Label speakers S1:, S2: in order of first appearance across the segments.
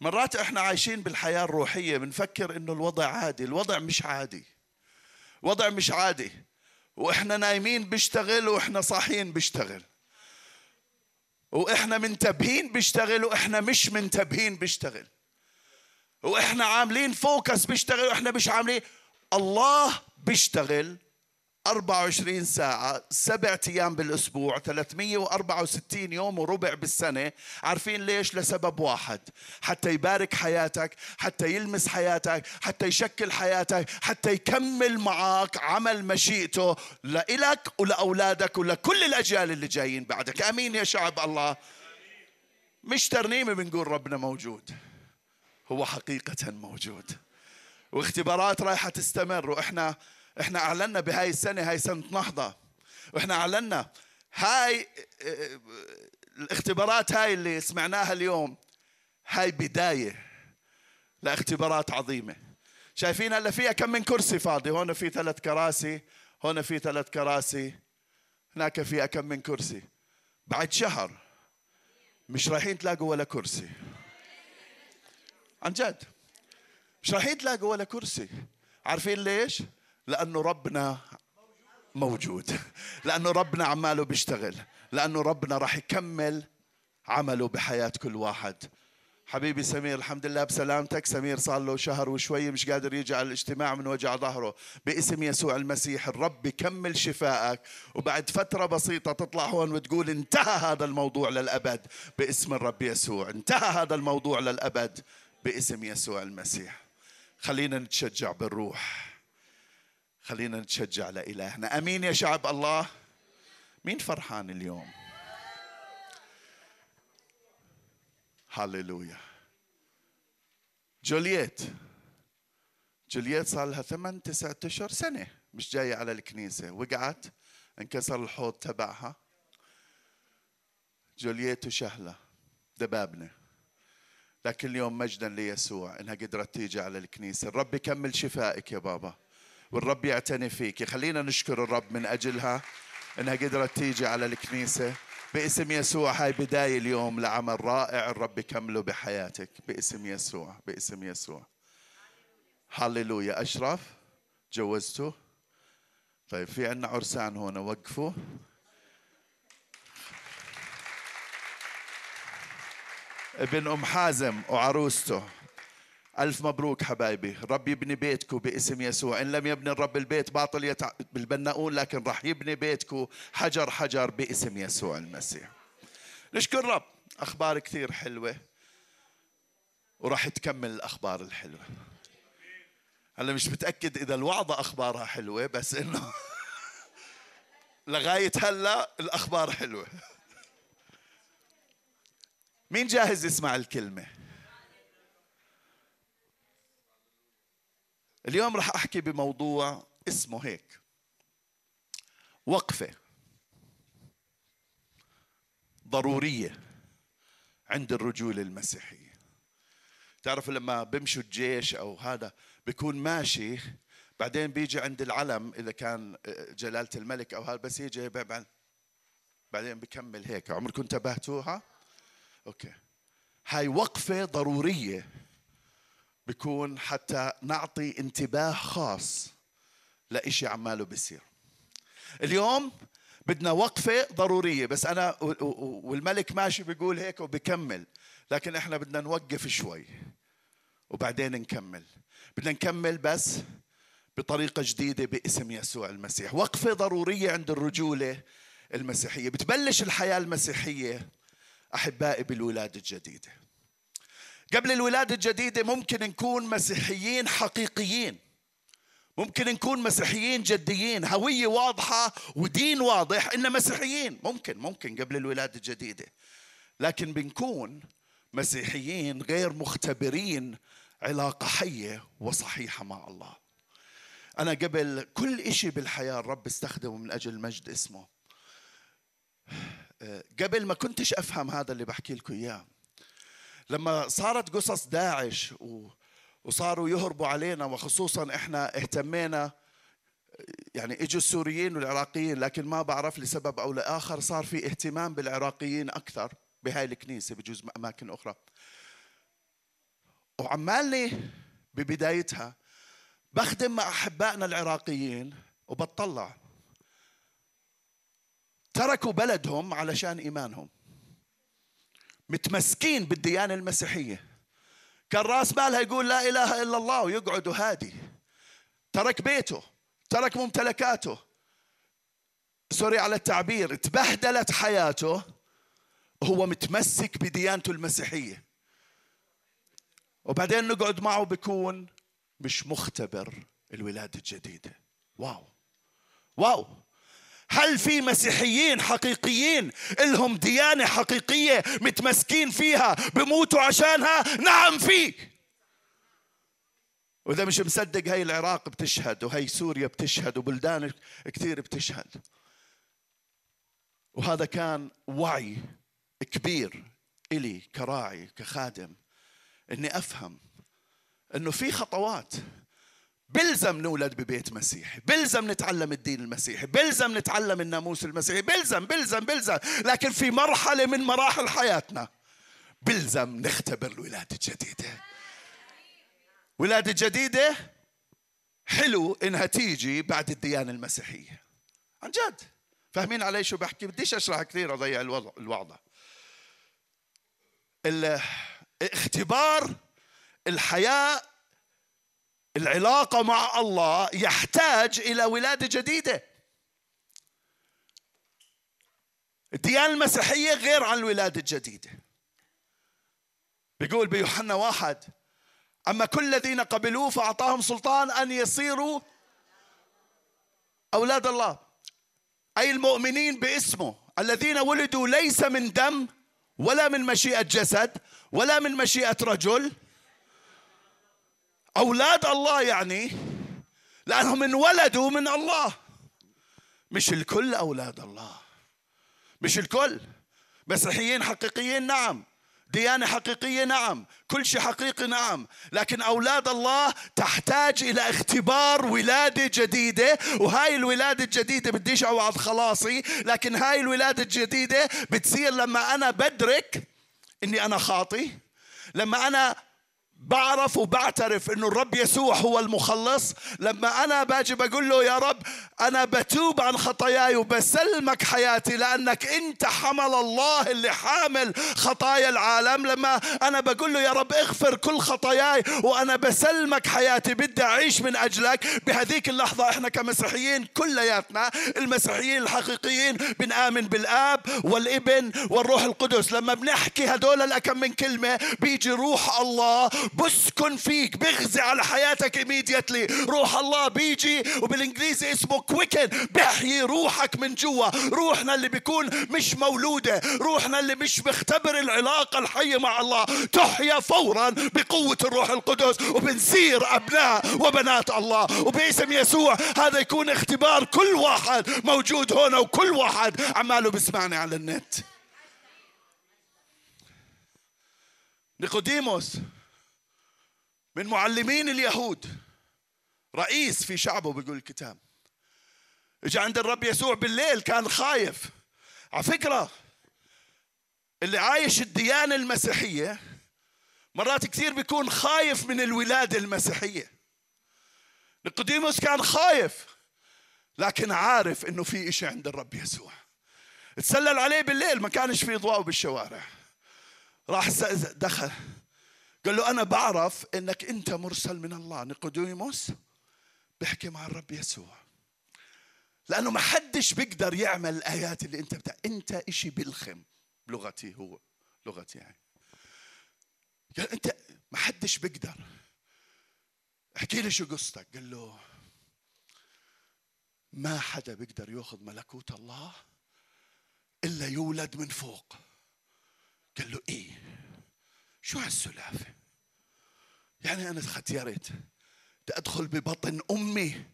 S1: مرات إحنا عايشين بالحياة الروحية بنفكر إنه الوضع عادي الوضع مش عادي. وضع مش عادي. وإحنا نايمين بيشتغل وإحنا صاحيين بيشتغل. وإحنا منتبهين بيشتغل وإحنا مش منتبهين بيشتغل. وإحنا عاملين فوكس بيشتغل وإحنا مش عاملين. الله بيشتغل 24 ساعة سبعة أيام بالأسبوع 364 يوم وربع بالسنة. عارفين ليش؟ لسبب واحد. حتى يبارك حياتك حتى يلمس حياتك حتى يشكل حياتك حتى يكمل معك عمل مشيئته لإلك ولأولادك ولكل الأجيال اللي جايين بعدك. أمين يا شعب الله. مش ترنيمة بنقول ربنا موجود. هو حقيقة موجود. واختبارات رايحة تستمر وإحنا إحنا أعلنا بهاي السنة هاي سنة نهضه وإحنا أعلنا هاي الاختبارات هاي اللي سمعناها اليوم هاي بداية لاختبارات عظيمة. شايفين هلا فيها كم من كرسي فاضي؟ هون في ثلاث كراسي هون في ثلاث كراسي هناك فيها كم من كرسي. بعد شهر مش رايحين تلاقوا ولا كرسي. عن جد. مش رايحين تلاقوا ولا كرسي. عارفين ليش؟ لأنه ربنا موجود لأنه ربنا عماله بيشتغل لأنه ربنا راح يكمل عمله بحياة كل واحد. حبيبي سمير الحمد لله بسلامتك. سمير صار له شهر وشوي مش قادر يجي على الاجتماع من وجع ظهره. باسم يسوع المسيح الرب يكمل شفائك. وبعد فترة بسيطة تطلع هون وتقول انتهى هذا الموضوع للأبد باسم الرب يسوع. انتهى هذا الموضوع للأبد باسم يسوع المسيح. خلينا نتشجع بالروح. خلينا نتشجع لإلهنا. أمين يا شعب الله. مين فرحان اليوم؟ هاليلويا جولييت. جولييت صار لها ثمان تسعة أشهر سنة مش جاية على الكنيسة. وقعت انكسر الحوض تبعها. جولييت وشهلة دبابنة لكن اليوم مجدا ليسوع إنها قدرت تيجي على الكنيسة. الرب يكمل شفائك يا بابا. والرب يعتني فيك. خلينا نشكر الرب من أجلها إنها قدرت تيجي على الكنيسة. باسم يسوع هاي بداية اليوم لعمل رائع الرب يكمله بحياتك. باسم يسوع باسم يسوع. هللويا. أشرف جوزته طيب في عنا عرسان هنا وقفوا. ابن أم حازم وعروسته ألف مبروك حبايبي. رب يبني بيتكم باسم يسوع. إن لم يبني الرب البيت باطل يتع... بالبناؤون لكن راح يبني بيتكم حجر حجر باسم يسوع المسيح. نشكر رب. أخبار كثير حلوة. وراح تكمل الأخبار الحلوة. هلا مش متأكد إذا الوعظة أخبارها حلوة بس إنه لغاية هلا الأخبار حلوة. مين جاهز يسمع الكلمة؟ اليوم راح أحكي بموضوع اسمه هيك. وقفة. ضرورية عند الرجول المسيحيه تعرفوا لما بمشوا الجيش أو هذا بيكون ماشي بعدين بيجي عند العلم إذا كان جلالة الملك أو هذا بس يجي بعدين بكمل هيك. عمركم انتبهتوها؟ أوكي. هاي وقفة ضرورية. بيكون حتى نعطي انتباه خاص لإشي عماله بيصير. اليوم بدنا وقفة ضرورية بس أنا والملك ماشي بيقول هيك وبكمل لكن إحنا بدنا نوقف شوي وبعدين نكمل. بدنا نكمل بس بطريقة جديدة باسم يسوع المسيح. وقفة ضرورية عند الرجولة المسيحية. بتبلش الحياة المسيحية أحبائي بالولادة الجديدة. قبل الولادة الجديدة ممكن نكون مسيحيين حقيقيين. ممكن نكون مسيحيين جديين. هوية واضحة ودين واضح إن مسيحيين. ممكن ممكن قبل الولادة الجديدة. لكن بنكون مسيحيين غير مختبرين علاقة حية وصحيحة مع الله. أنا قبل كل إشي بالحياة الرب استخدمه من أجل مجد اسمه. قبل ما كنتش أفهم هذا اللي بحكي لكم إياه لما صارت قصص داعش وصاروا يهربوا علينا وخصوصا إحنا اهتمينا يعني إجوا السوريين والعراقيين لكن ما بعرف لسبب أو لآخر صار في اهتمام بالعراقيين أكثر بهاي الكنيسة بجوز أماكن أخرى. وعمالني ببدايتها بخدم مع أحبائنا العراقيين وبتطلع تركوا بلدهم علشان إيمانهم. متمسكين بالديانة المسيحية. كان راس مالها يقول لا إله إلا الله ويقعد هادي. ترك بيته ترك ممتلكاته. sorry على التعبير تبهدلت حياته. هو متمسك بديانته المسيحية. وبعدين نقعد معه بيكون مش مختبر الولادة الجديدة. wow. wow. هل في مسيحيين حقيقيين لهم ديانة حقيقية متمسكين فيها بموتوا عشانها؟ نعم في. وإذا مش مصدق هاي العراق بتشهد وهي سوريا بتشهد وبلدان كثير بتشهد. وهذا كان وعي كبير إلي كراعي كخادم إني أفهم إنه في خطوات بلزم نولد ببيت مسيحي بلزم نتعلم الدين المسيحي بلزم نتعلم الناموس المسيحي بلزم بلزم بلزم لكن في مرحلة من مراحل حياتنا بلزم نختبر الولادة الجديدة. ولادة جديدة حلو إنها تيجي بعد الديانة المسيحية. عن جد. فاهمين علي شو بحكي؟ بديش أشرح كثير أضيع الوضع اختبار الحياة العلاقة مع الله يحتاج إلى ولادة جديدة. الديانة المسيحية غير عن الولادة الجديدة. بيقول بيوحنا واحد أما كل الذين قبلوه فأعطاهم سلطان أن يصيروا أولاد الله. أي المؤمنين باسمه. الذين ولدوا ليس من دم ولا من مشيئة جسد ولا من مشيئة رجل أولاد الله يعني لأنهم انولدوا من الله. مش الكل أولاد الله. مش الكل. مسيحيين حقيقيين نعم. ديانة حقيقية نعم. كل شيء حقيقي نعم. لكن أولاد الله تحتاج إلى اختبار ولادة جديدة. وهاي الولادة الجديدة بديش أوعد خلاصي لكن هاي الولادة الجديدة بتصير لما أنا بدرك إني أنا خاطي. لما أنا بعرف وبعترف إنه الرب يسوع هو المخلص. لما أنا باجي بقول له يا رب أنا بتوب عن خطاياي وبسلمك حياتي لأنك أنت حمل الله اللي حامل خطايا العالم. لما أنا بقول له يا رب اغفر كل خطاياي وأنا بسلمك حياتي بدي أعيش من أجلك. بهذيك اللحظة إحنا كمسيحيين كلياتنا المسيحيين الحقيقيين بنآمن بالآب والإبن والروح القدس. لما بنحكي هدول الأكم من كلمة بيجي روح الله بسكن فيك بغزي على حياتك immediately. روح الله بيجي وبالإنجليزي اسمه كويكن بيحيي روحك من جوا. روحنا اللي بيكون مش مولودة. روحنا اللي مش بيختبر العلاقة الحية مع الله. تحيا فورا بقوة الروح القدس وبنصير أبناء وبنات الله. وباسم يسوع هذا يكون اختبار كل واحد موجود هنا وكل واحد عماله بيسمعني على النت. نيقوديموس. من معلمين اليهود. رئيس في شعبه بيقول الكتاب. اجى عند الرب يسوع بالليل كان خايف. على فكرة اللي عايش الديانة المسيحية مرات كثير بيكون خايف من الولادة المسيحية. نيقوديموس كان خايف لكن عارف إنه في إشي عند الرب يسوع. تسلل عليه بالليل ما كانش في ضوء بالشوارع. راح دخل. قال له أنا بعرف إنك أنت مرسل من الله. نيقوديموس بيحكي مع الرب يسوع. لأنه ما حدش بيقدر يعمل الآيات اللي أنت بتاع. أنت إشي بلخم بلغتي هو. لغتي يعني قال أنت ما حدش بيقدر. احكي لي شو قصتك. قال له ما حدا بيقدر يأخذ ملكوت الله إلا يولد من فوق. قال له إيه؟ شو هالسلافة؟ يعني أنا تختيرت بدي أدخل ببطن أمي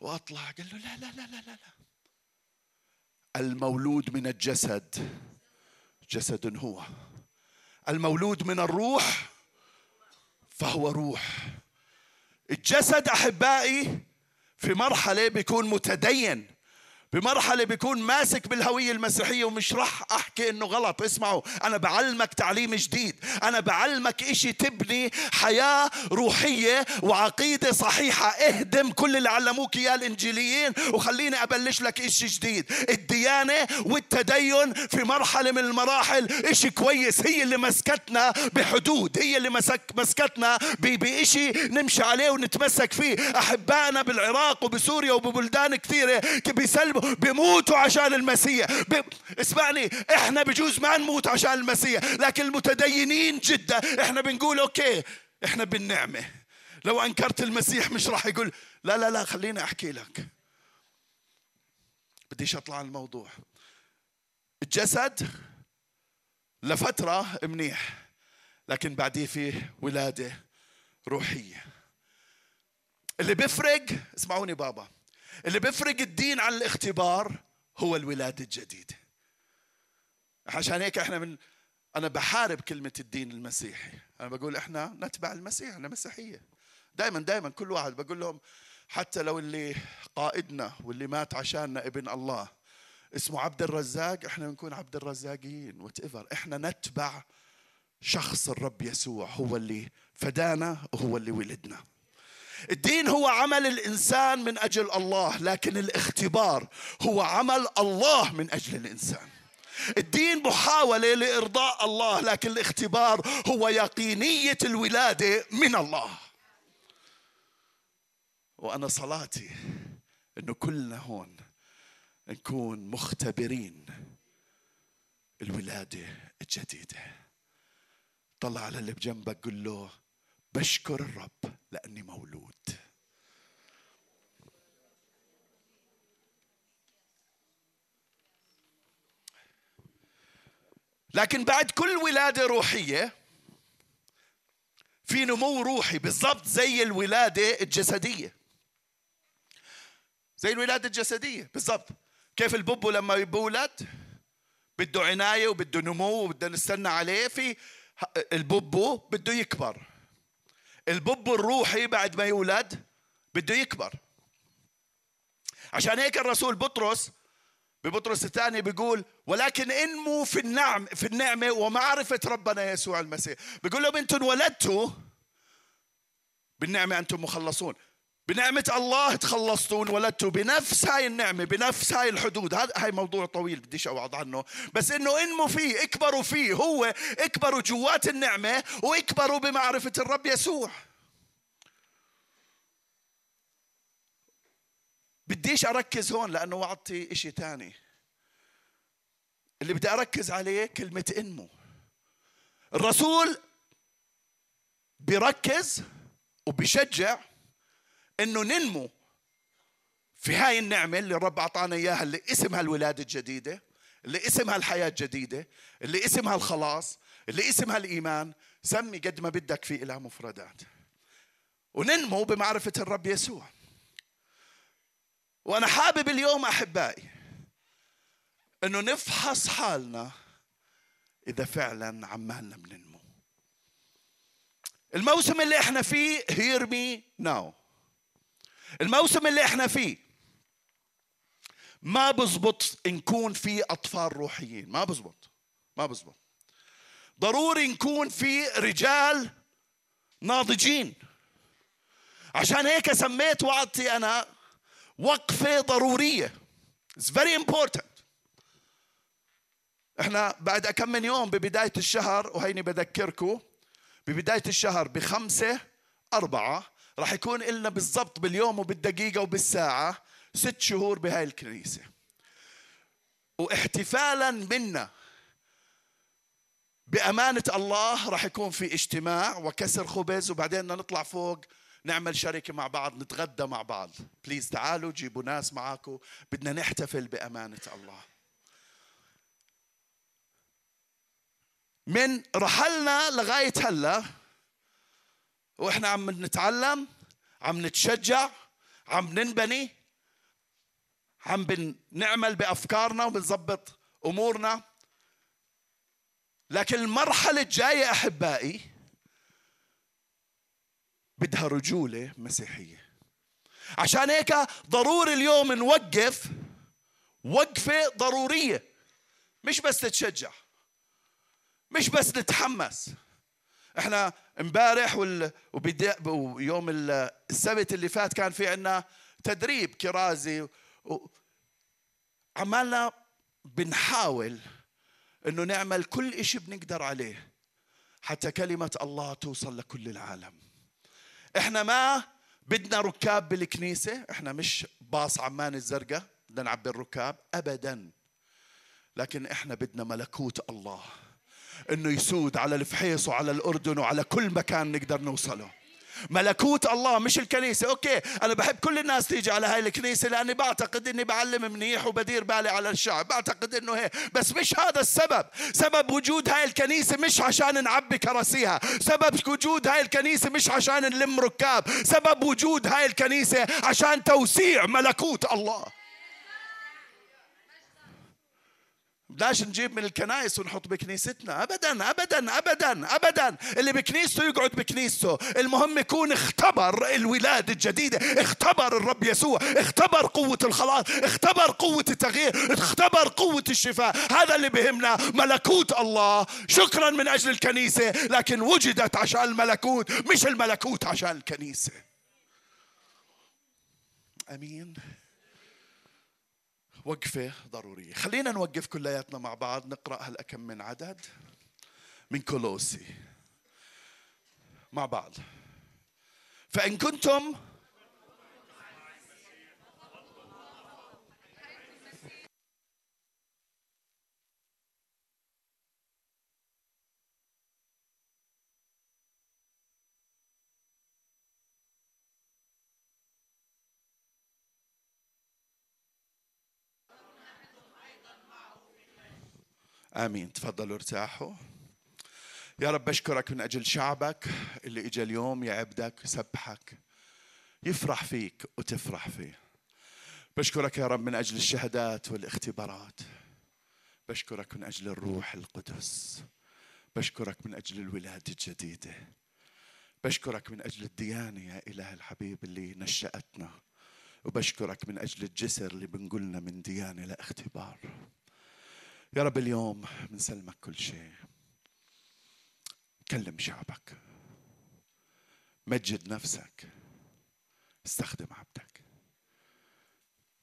S1: وأطلع. قال له لا لا لا لا لا, لا. المولود من الجسد جسد هو. المولود من الروح فهو روح. الجسد أحبائي في مرحلة بيكون متدين. بمرحلة بيكون ماسك بالهوية المسيحية ومش راح أحكي إنه غلط. اسمعوا أنا بعلمك تعليم جديد. أنا بعلمك إشي تبني حياة روحية وعقيدة صحيحة. اهدم كل اللي علموك إياه الإنجيليين وخليني أبلش لك إشي جديد. الديانة والتدين في مرحلة من المراحل. إشي كويس هي اللي مسكتنا بحدود. هي اللي مسك مسكتنا بإشي نمشي عليه ونتمسك فيه. أحبائنا بالعراق وبسوريا وببلدان كثيرة بيسلموا بيموتوا عشان المسيح. اسمعني إحنا بجوز ما نموت عشان المسيح لكن المتدينين جدا. إحنا بنقول أوكي إحنا بالنعمة. لو أنكرت المسيح مش راح يقول لا لا لا خليني أحكي لك. بديش أطلع عن الموضوع. الجسد لفترة منيح لكن بعديه فيه ولادة روحية. اللي بيفرق اسمعوني بابا. اللي بيفرق الدين عن الاختبار هو الولادة الجديدة عشان هيك إحنا من أنا بحارب كلمة الدين المسيحي. أنا بقول إحنا نتبع المسيح إحنا مسيحية. دائما دائما كل واحد بقول لهم حتى لو اللي قائدنا واللي مات عشاننا ابن الله اسمه عبد الرزاق إحنا بنكون عبد الرزاقيين وات ايفر إحنا نتبع شخص الرب يسوع هو اللي فدانا وهو اللي ولدنا. الدين هو عمل الإنسان من أجل الله لكن الاختبار هو عمل الله من أجل الإنسان. الدين محاولة لإرضاء الله لكن الاختبار هو يقينية الولادة من الله. وأنا صلاتي إنه كلنا هون نكون مختبرين الولادة الجديدة. طلع على اللي بجنبك قل له بشكر الرب لأني مولود. لكن بعد كل ولادة روحية في نمو روحي بالضبط زي الولادة الجسدية. زي الولادة الجسدية بالضبط. كيف البوبو لما بيولد بده عناية وبده نمو وبده نستنى عليه في البوبو بده يكبر. البب الروحي بعد ما يولد بده يكبر. عشان هيك الرسول بطرس ببطرس الثاني بيقول ولكن انموا في النعم في النعمة ومعرفة ربنا يسوع المسيح. بيقول لهم أنتم ولدتوا بالنعمة أنتم مخلصون. بنعمة الله تخلصتوا ولدتوا بنفس هاي النعمة بنفس هاي الحدود. هذا هاي موضوع طويل بديش أوعظ عنه. بس إنه إنموا فيه اكبروا فيه هو اكبروا جوات النعمة واكبروا بمعرفة الرب يسوع. بديش أركز هون لأنه وعظتي إشي تاني. اللي بدي أركز عليه كلمة انمو الرسول بيركز وبيشجع إنه ننمو في هاي النعمة اللي الرب أعطانا إياها اللي اسمها الولادة الجديدة اللي اسمها الحياة الجديدة اللي اسمها الخلاص اللي اسمها الإيمان سمي قد ما بدك في إلها مفردات. وننمو بمعرفة الرب يسوع. وأنا حابب اليوم أحبائي أنه نفحص حالنا إذا فعلا عمالنا بننمو. الموسم اللي إحنا فيه hear me now. الموسم اللي إحنا فيه. ما بزبط نكون في أطفال روحيين. ما بزبط. ما بزبط. ضروري نكون في رجال ناضجين. عشان هيك سميت وعدتي أنا وقفة ضرورية. It's very important. إحنا بعد كم من يوم ببداية الشهر وهيني بذكركم ببداية الشهر بخمسة أربعة راح يكون لنا بالضبط باليوم وبالدقيقة وبالساعة ست شهور بهاي الكنيسة. واحتفالا منا بأمانة الله راح يكون في اجتماع وكسر خبز وبعدين نطلع فوق نعمل شركة مع بعض نتغدى مع بعض. بليز تعالوا جيبوا ناس معاكم. بدنا نحتفل بأمانة الله. من رحلنا لغاية هلأ وإحنا عم نتعلم عم نتشجع عم ننبني عم بنعمل بأفكارنا وبنظبط أمورنا. لكن المرحلة الجاية أحبائي بدها رجولة مسيحية. عشان هيك ضروري اليوم نوقف وقفة ضرورية. مش بس تتشجع مش بس نتحمس. إحنا امبارح. ويوم السبت اللي فات كان في عنا تدريب كرازي. عمالنا بنحاول إنه نعمل كل إشي بنقدر عليه حتى كلمة الله توصل لكل العالم إحنا ما بدنا ركاب بالكنيسة إحنا مش باص عمان الزرقاء بدنا نعبي الركاب ابدا لكن إحنا بدنا ملكوت الله إنه يسود على الفحيص وعلى الأردن وعلى كل مكان نقدر نوصله. ملكوت الله مش الكنيسة. okay أنا بحب كل الناس تيجي على هاي الكنيسة لأني بعتقد أني بعلم منيح وبدير بالي على الشعب. بعتقد أنه هيك. بس مش هذا السبب. سبب وجود هاي الكنيسة مش عشان نعبي كراسيها. سبب وجود هاي الكنيسة مش عشان نلم ركاب. سبب وجود هاي الكنيسة عشان توسيع ملكوت الله. بدناش نجيب من الكنائس ونحط بكنيستنا؟ ابدا ابدا ابدا ابدا. اللي بكنيسته يقعد بكنيسته. المهم يكون اختبر الولادة الجديدة. اختبر الرب يسوع. اختبر قوة الخلاص. اختبر قوة التغيير. اختبر قوة الشفاء. هذا اللي بهمنا. ملكوت الله. شكرا من أجل الكنيسة. لكن وجدت عشان الملكوت. مش الملكوت عشان الكنيسة. أمين. وقفة ضرورية. خلينا نوقف كلياتنا مع بعض نقرأ هالأكم من عدد من كولوسي مع بعض. فإن كنتم آمين. تفضلوا ارتاحوا. يا رب بشكرك من أجل شعبك اللي اجى اليوم يعبدك يسبحك يفرح فيك وتفرح فيه. بشكرك يا رب من أجل الشهادات والاختبارات. بشكرك من أجل الروح القدس. بشكرك من أجل الولادة الجديدة. بشكرك من أجل الديانة يا إله الحبيب اللي نشأتنا. وبشكرك من أجل الجسر اللي بنقولنا من ديانة لإختبار. يا رب اليوم بنسلمك كل شيء. كلم شعبك. مجد نفسك. استخدم عبدك.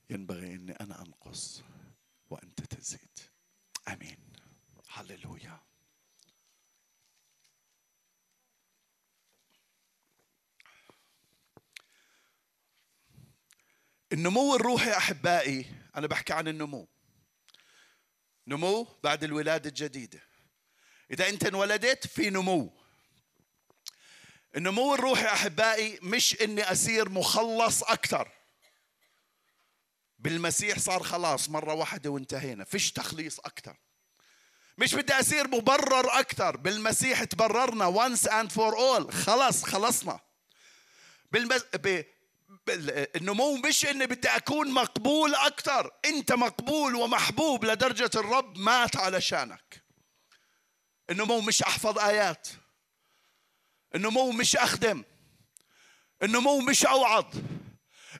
S1: ينبغي إني أنا أنقص وأنت تزيد. آمين. هللويا. النمو الروحي أحبائي أنا بحكي عن النمو. نمو بعد الولادة الجديدة. إذا أنت انولدت في نمو. النمو الروحي أحبائي مش إني أصير مخلص أكثر. بالمسيح صار خلاص مرة واحدة وانتهينا فيش تخليص أكثر. مش بدي أصير مبرر أكثر. بالمسيح تبررنا once and for all خلاص خلصنا. ب... النمو مش اني بدي اكون مقبول أكثر أنت مقبول ومحبوب لدرجة الرب مات علشانك النمو مش أحفظ آيات. النمو مش أخدم. النمو مش أوعظ.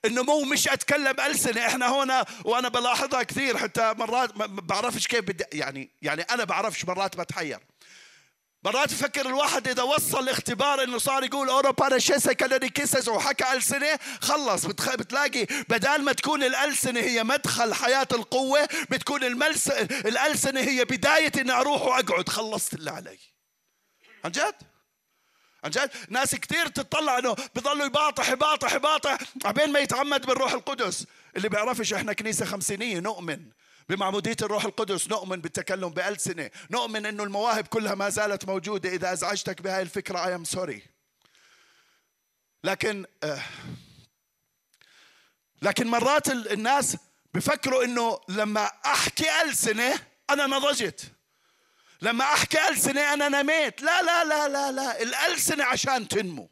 S1: النمو مش أتكلم ألسنة. إحنا هنا وأنا بلاحظها كثير. حتى مرات ما بعرفش كيف بدي يعني يعني أنا بعرفش مرات بتحير. مرات يفكر الواحد إذا وصل الاختبار إنه صار يقول اورو باراشيسا كالوري كيسس وحكى السنة خلص. بتخ... بتلاقي بدال ما تكون الالسنه هي مدخل حياة القوة بتكون الملس... الالسنه هي بداية إني أروح وأقعد. خلصت اللي علي. عن جد؟ عن جد؟ ناس كثير تطلع إنه بضلوا يباطح يباطح يباطح عبين ما يتعمد بالروح القدس. اللي بيعرفش إحنا كنيسة خمسينيه نؤمن. بمعمودية الروح القدس نؤمن بالتكلم بألسنة نؤمن أنه المواهب كلها ما زالت موجودة إذا أزعجتك بهاي الفكرة. I am sorry. لكن آه لكن مرات الناس بفكروا إنه لما أحكي ألسنة أنا نضجت لما أحكي ألسنة أنا نميت. لا لا لا لا لا. الألسنة عشان تنمو.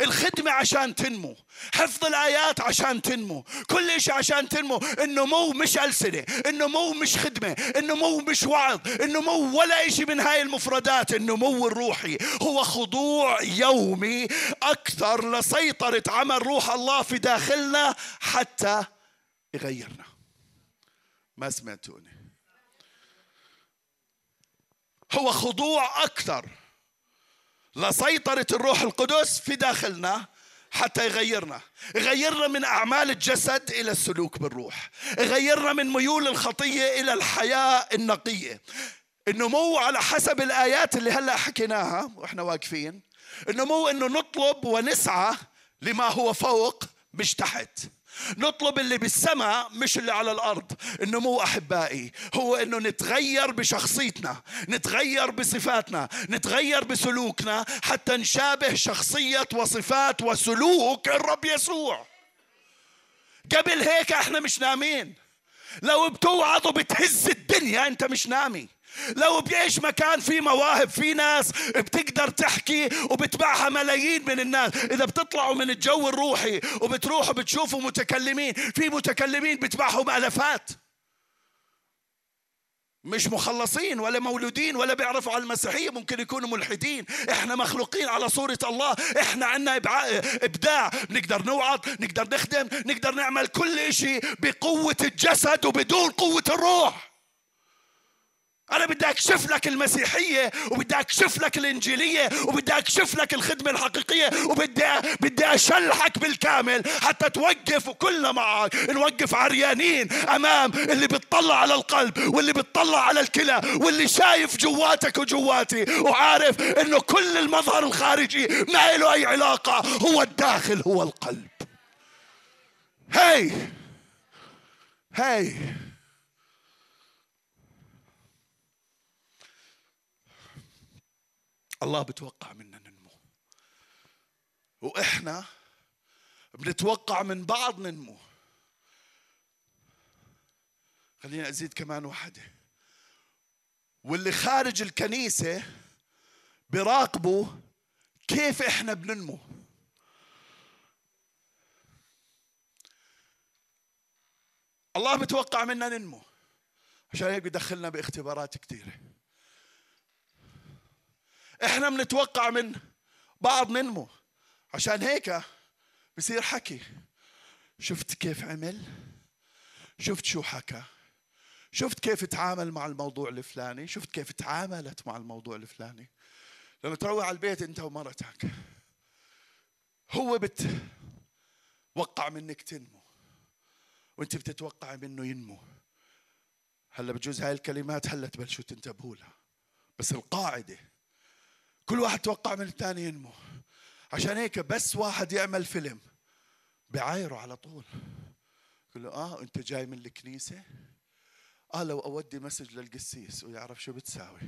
S1: الخدمة عشان تنمو حفظ الآيات عشان تنمو كل شيء عشان تنمو النمو مش ألسنة النمو مش خدمة النمو مش وعظ النمو ولا شيء من هاي المفردات النمو الروحي. هو خضوع يومي أكثر لسيطرة عمل روح الله في داخلنا حتى يغيرنا. ما سمعتوني. هو خضوع أكثر لسيطرة الروح القدس في داخلنا حتى يغيرنا. يغيرنا من أعمال الجسد إلى السلوك بالروح. يغيرنا من ميول الخطية إلى الحياة النقية. النمو على حسب الآيات اللي هلأ حكيناها وإحنا واقفين. النمو إنه نطلب ونسعى لما هو فوق مش تحت. نطلب اللي بالسماء مش اللي على الأرض. النمو أحبائي هو إنه نتغير بشخصيتنا نتغير بصفاتنا نتغير بسلوكنا حتى نشابه شخصية وصفات وسلوك الرب يسوع. قبل هيك إحنا مش نامين لو بتوعظ وبتهز الدنيا أنت مش نامي لو بيعيش مكان فيه مواهب في ناس بتقدر تحكي وبتبعها ملايين من الناس. إذا بتطلعوا من الجو الروحي وبتروحوا بتشوفوا متكلمين في متكلمين بتبعهم الافات مش مخلصين ولا مولودين ولا بيعرفوا على المسيحية ممكن يكونوا ملحدين. إحنا مخلوقين على صورة الله. إحنا عنا إبداع. نقدر نوعظ نقدر نخدم نقدر نعمل كل شيء بقوة الجسد وبدون قوة الروح. أنا بدي أكشف لك المسيحية وبدي أكشف لك الإنجيلية وبدي أكشف لك الخدمة الحقيقية وبدي بدي أشلحك بالكامل حتى توقف وكلنا معك نوقف عريانين أمام اللي بتطلع على القلب واللي بتطلع على الكلى واللي شايف جواتك وجواتي وعارف إنه كل المظهر الخارجي ما له أي علاقة هو الداخل هو القلب. هاي هاي. الله بتوقع منا ننمو. وإحنا بنتوقع من بعض ننمو. خليني أزيد كمان واحدة. واللي خارج الكنيسة بيراقبوا كيف إحنا بننمو. الله بتوقع منا ننمو. عشان هيك بدخلنا باختبارات كثيره إحنا بنتوقع من بعض ننمو عشان هيك بصير حكي. شفت كيف عمل؟ شفت شو حكى؟ شفت كيف تعامل مع الموضوع الفلاني؟ شفت كيف تعاملت مع الموضوع الفلاني؟ لما تروح على البيت أنت ومرتك. هو بتوقع منك تنمو. وأنت بتتوقع منه ينمو. هلا بجوز هاي الكلمات هلا تبلشوا تنتبهوا لها. بس القاعدة كل واحد توقع من الثاني ينمو. عشان هيك بس واحد يعمل فيلم بعايره على طول. يقول له آه أنت جاي من الكنيسة؟ آه لو أودي مسج للقسيس ويعرف شو بتساوي.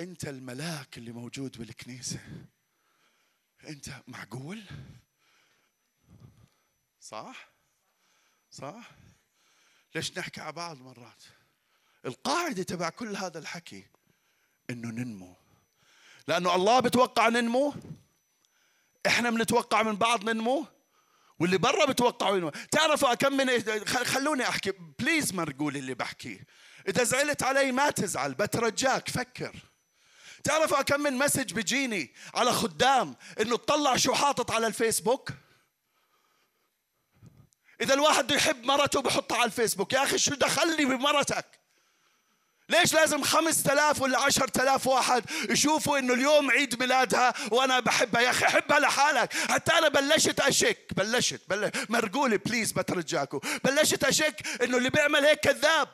S1: أنت الملاك اللي موجود بالكنيسة. أنت معقول؟ صح؟ صح؟ ليش نحكي على بعض مرات؟ القاعدة تبع كل هذا الحكي إنه ننمو. لأنه الله بتوقع ننمو. إحنا بنتوقع من بعض ننمو. واللي برا بتوقعوا ينمو. تعرفوا كم من خلوني أحكي. بليز ما تقول اللي بحكيه إذا زعلت علي ما تزعل بترجاك فكر. تعرفوا كم من message بيجيني على خدام إنه تطلع شو حاطط على الفيسبوك؟ إذا الواحد بده يحب مرته بحطها على الفيسبوك. يا أخي شو دخلني بمرتك؟ ليش لازم خمس تلاف ولا عشر تلاف واحد يشوفوا إنه اليوم عيد ميلادها وأنا بحبها؟ يا أخي حبها لحالك. حتى أنا بلشت أشك. بلشت, بلشت مرقولي please بترجاكم بلشت أشك إنه اللي بيعمل هيك كذاب.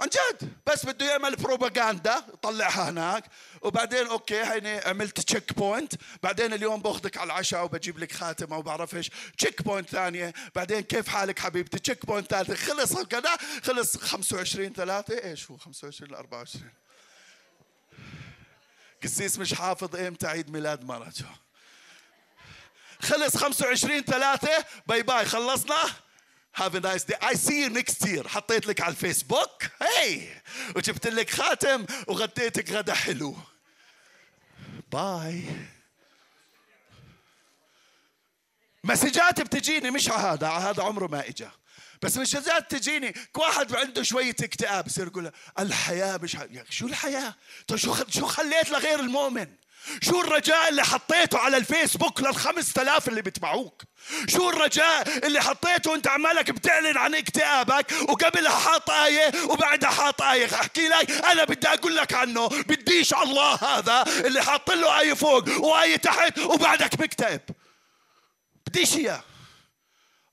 S1: عن جد. بس بده يعمل بروباغندا يطلعها هناك. وبعدين okay هيني عملت check point بعدين اليوم باخذك على العشاء وبجيب لك خاتم أو بعرف إيش. check point ثانية. بعدين كيف حالك حبيبتي؟ check point ثالثة. خلص كذا خلص 25 3 إيش هو 25 ل 24 قسيس مش حافظ إمتى عيد ميلاد مرته. خلص 25 3 bye bye خلصنا؟ Have a nice day. I see you next year. حطيت لك على الفيسبوك هي وجبت لك خاتم وغديتك غدا حلو. باي. مسجات بتجيني مش على هذا على هذا عمره ما اجى بس مسجات تجيني واحد عنده شوية اكتئاب يصير يقول الحياة مش ح... يا شو الحياة؟ طيب شو شو خليت لغير المؤمن؟ شو الرجاء اللي حطيته على الفيسبوك للخمس تلاف اللي بتبعوك شو الرجاء اللي حطيته وانت عمالك بتعلن عن اكتئابك وقبلها حاط آية وبعدها حاط آية؟ احكي لك أنا بدي أقول لك عنه. بديش الله هذا اللي حاط له آية فوق وآية تحت وبعدك مكتئب بديش إياه.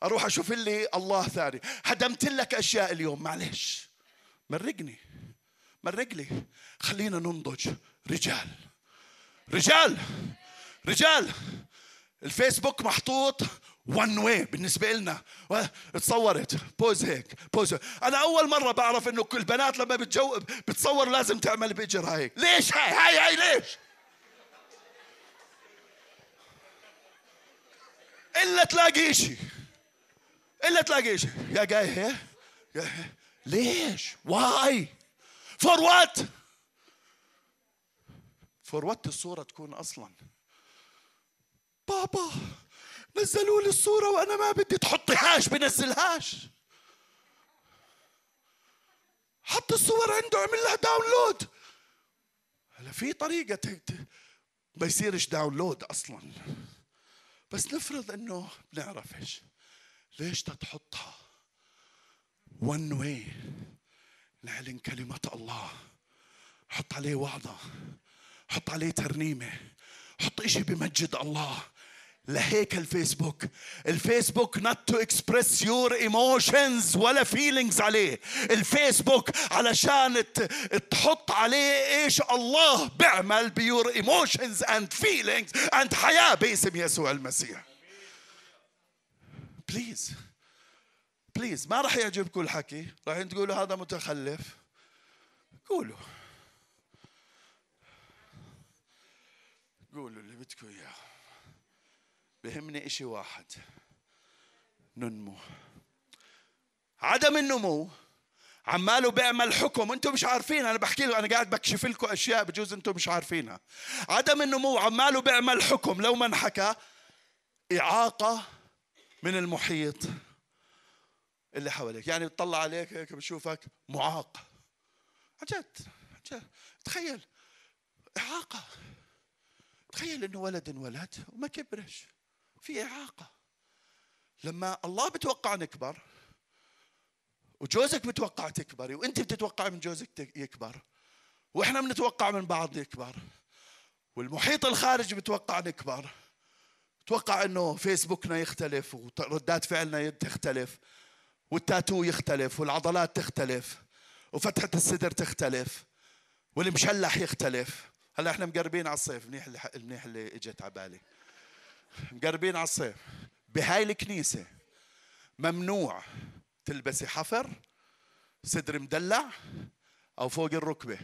S1: أروح أشوف لي الله ثاني. هدمت لك أشياء اليوم معلش مرقني. مرق لي خلينا ننضج رجال. رجال رجال الفيسبوك محطوط one way بالنسبة لنا تصورت pose هيك pose. هيك. أنا أول مرة بعرف إنه كل البنات لما بتجو بتصور لازم تعمل بإجرها هيك. ليش هاي؟ هاي هاي ليش؟ إلا تلاقي إشي. إلا تلاقي إشي. يا جاي هي؟ ليش؟ why؟ for what for what الصورة تكون أصلا. بابا نزلوا لي الصورة وأنا ما بدي تحطيهاش بنزلهاش. حط الصور عنده عمل لها download. هلا في طريقة ما يصيرش download أصلا. بس نفرض إنه بنعرفش ليش تحطها ون واي نعلن كلمة الله. حط عليه وعظة. حط عليه ترنيمة. حط إشي بمجد الله. لهيك الفيسبوك. الفيسبوك not to express your emotions ولا feelings عليه. الفيسبوك علشان تحط عليه إيش الله بيعمل بيور emotions and feelings and حياة باسم يسوع المسيح. please please ما راح يعجبكم الحكي راح تقولوا هذا متخلف. قولوا. قولوا اللي بدكم إياه. بهمني إشي واحد. ننمو. عدم النمو عماله بيعمل حكم. أنتم مش عارفين. أنا بحكي له أنا قاعد بكشف لكم أشياء بجوز أنتم مش عارفينها. عدم النمو عماله بيعمل حكم. لو ما انحكى إعاقة من المحيط اللي حواليك. يعني بتطلع عليك هيك بشوفك معاق. عن جد تخيل. إعاقة. تخيل إنه ولد انولد وما كبرش في إعاقة. لما الله بتوقع نكبر وجوزك بتوقع تكبري وأنت بتتوقع من جوزك يكبر وإحنا بنتوقع من بعض يكبر والمحيط الخارجي بتوقع نكبر توقع إنه فيسبوكنا يختلف وردات فعلنا تختلف والتاتو يختلف والعضلات تختلف وفتحة الصدر تختلف والمشلح يختلف. هلا إحنا مقربين على الصيف منيح اللي منيح اللي اجت على بالي. مقربين على الصيف. بهاي الكنيسة ممنوع تلبسي حفر صدر مدلع أو فوق الركبة.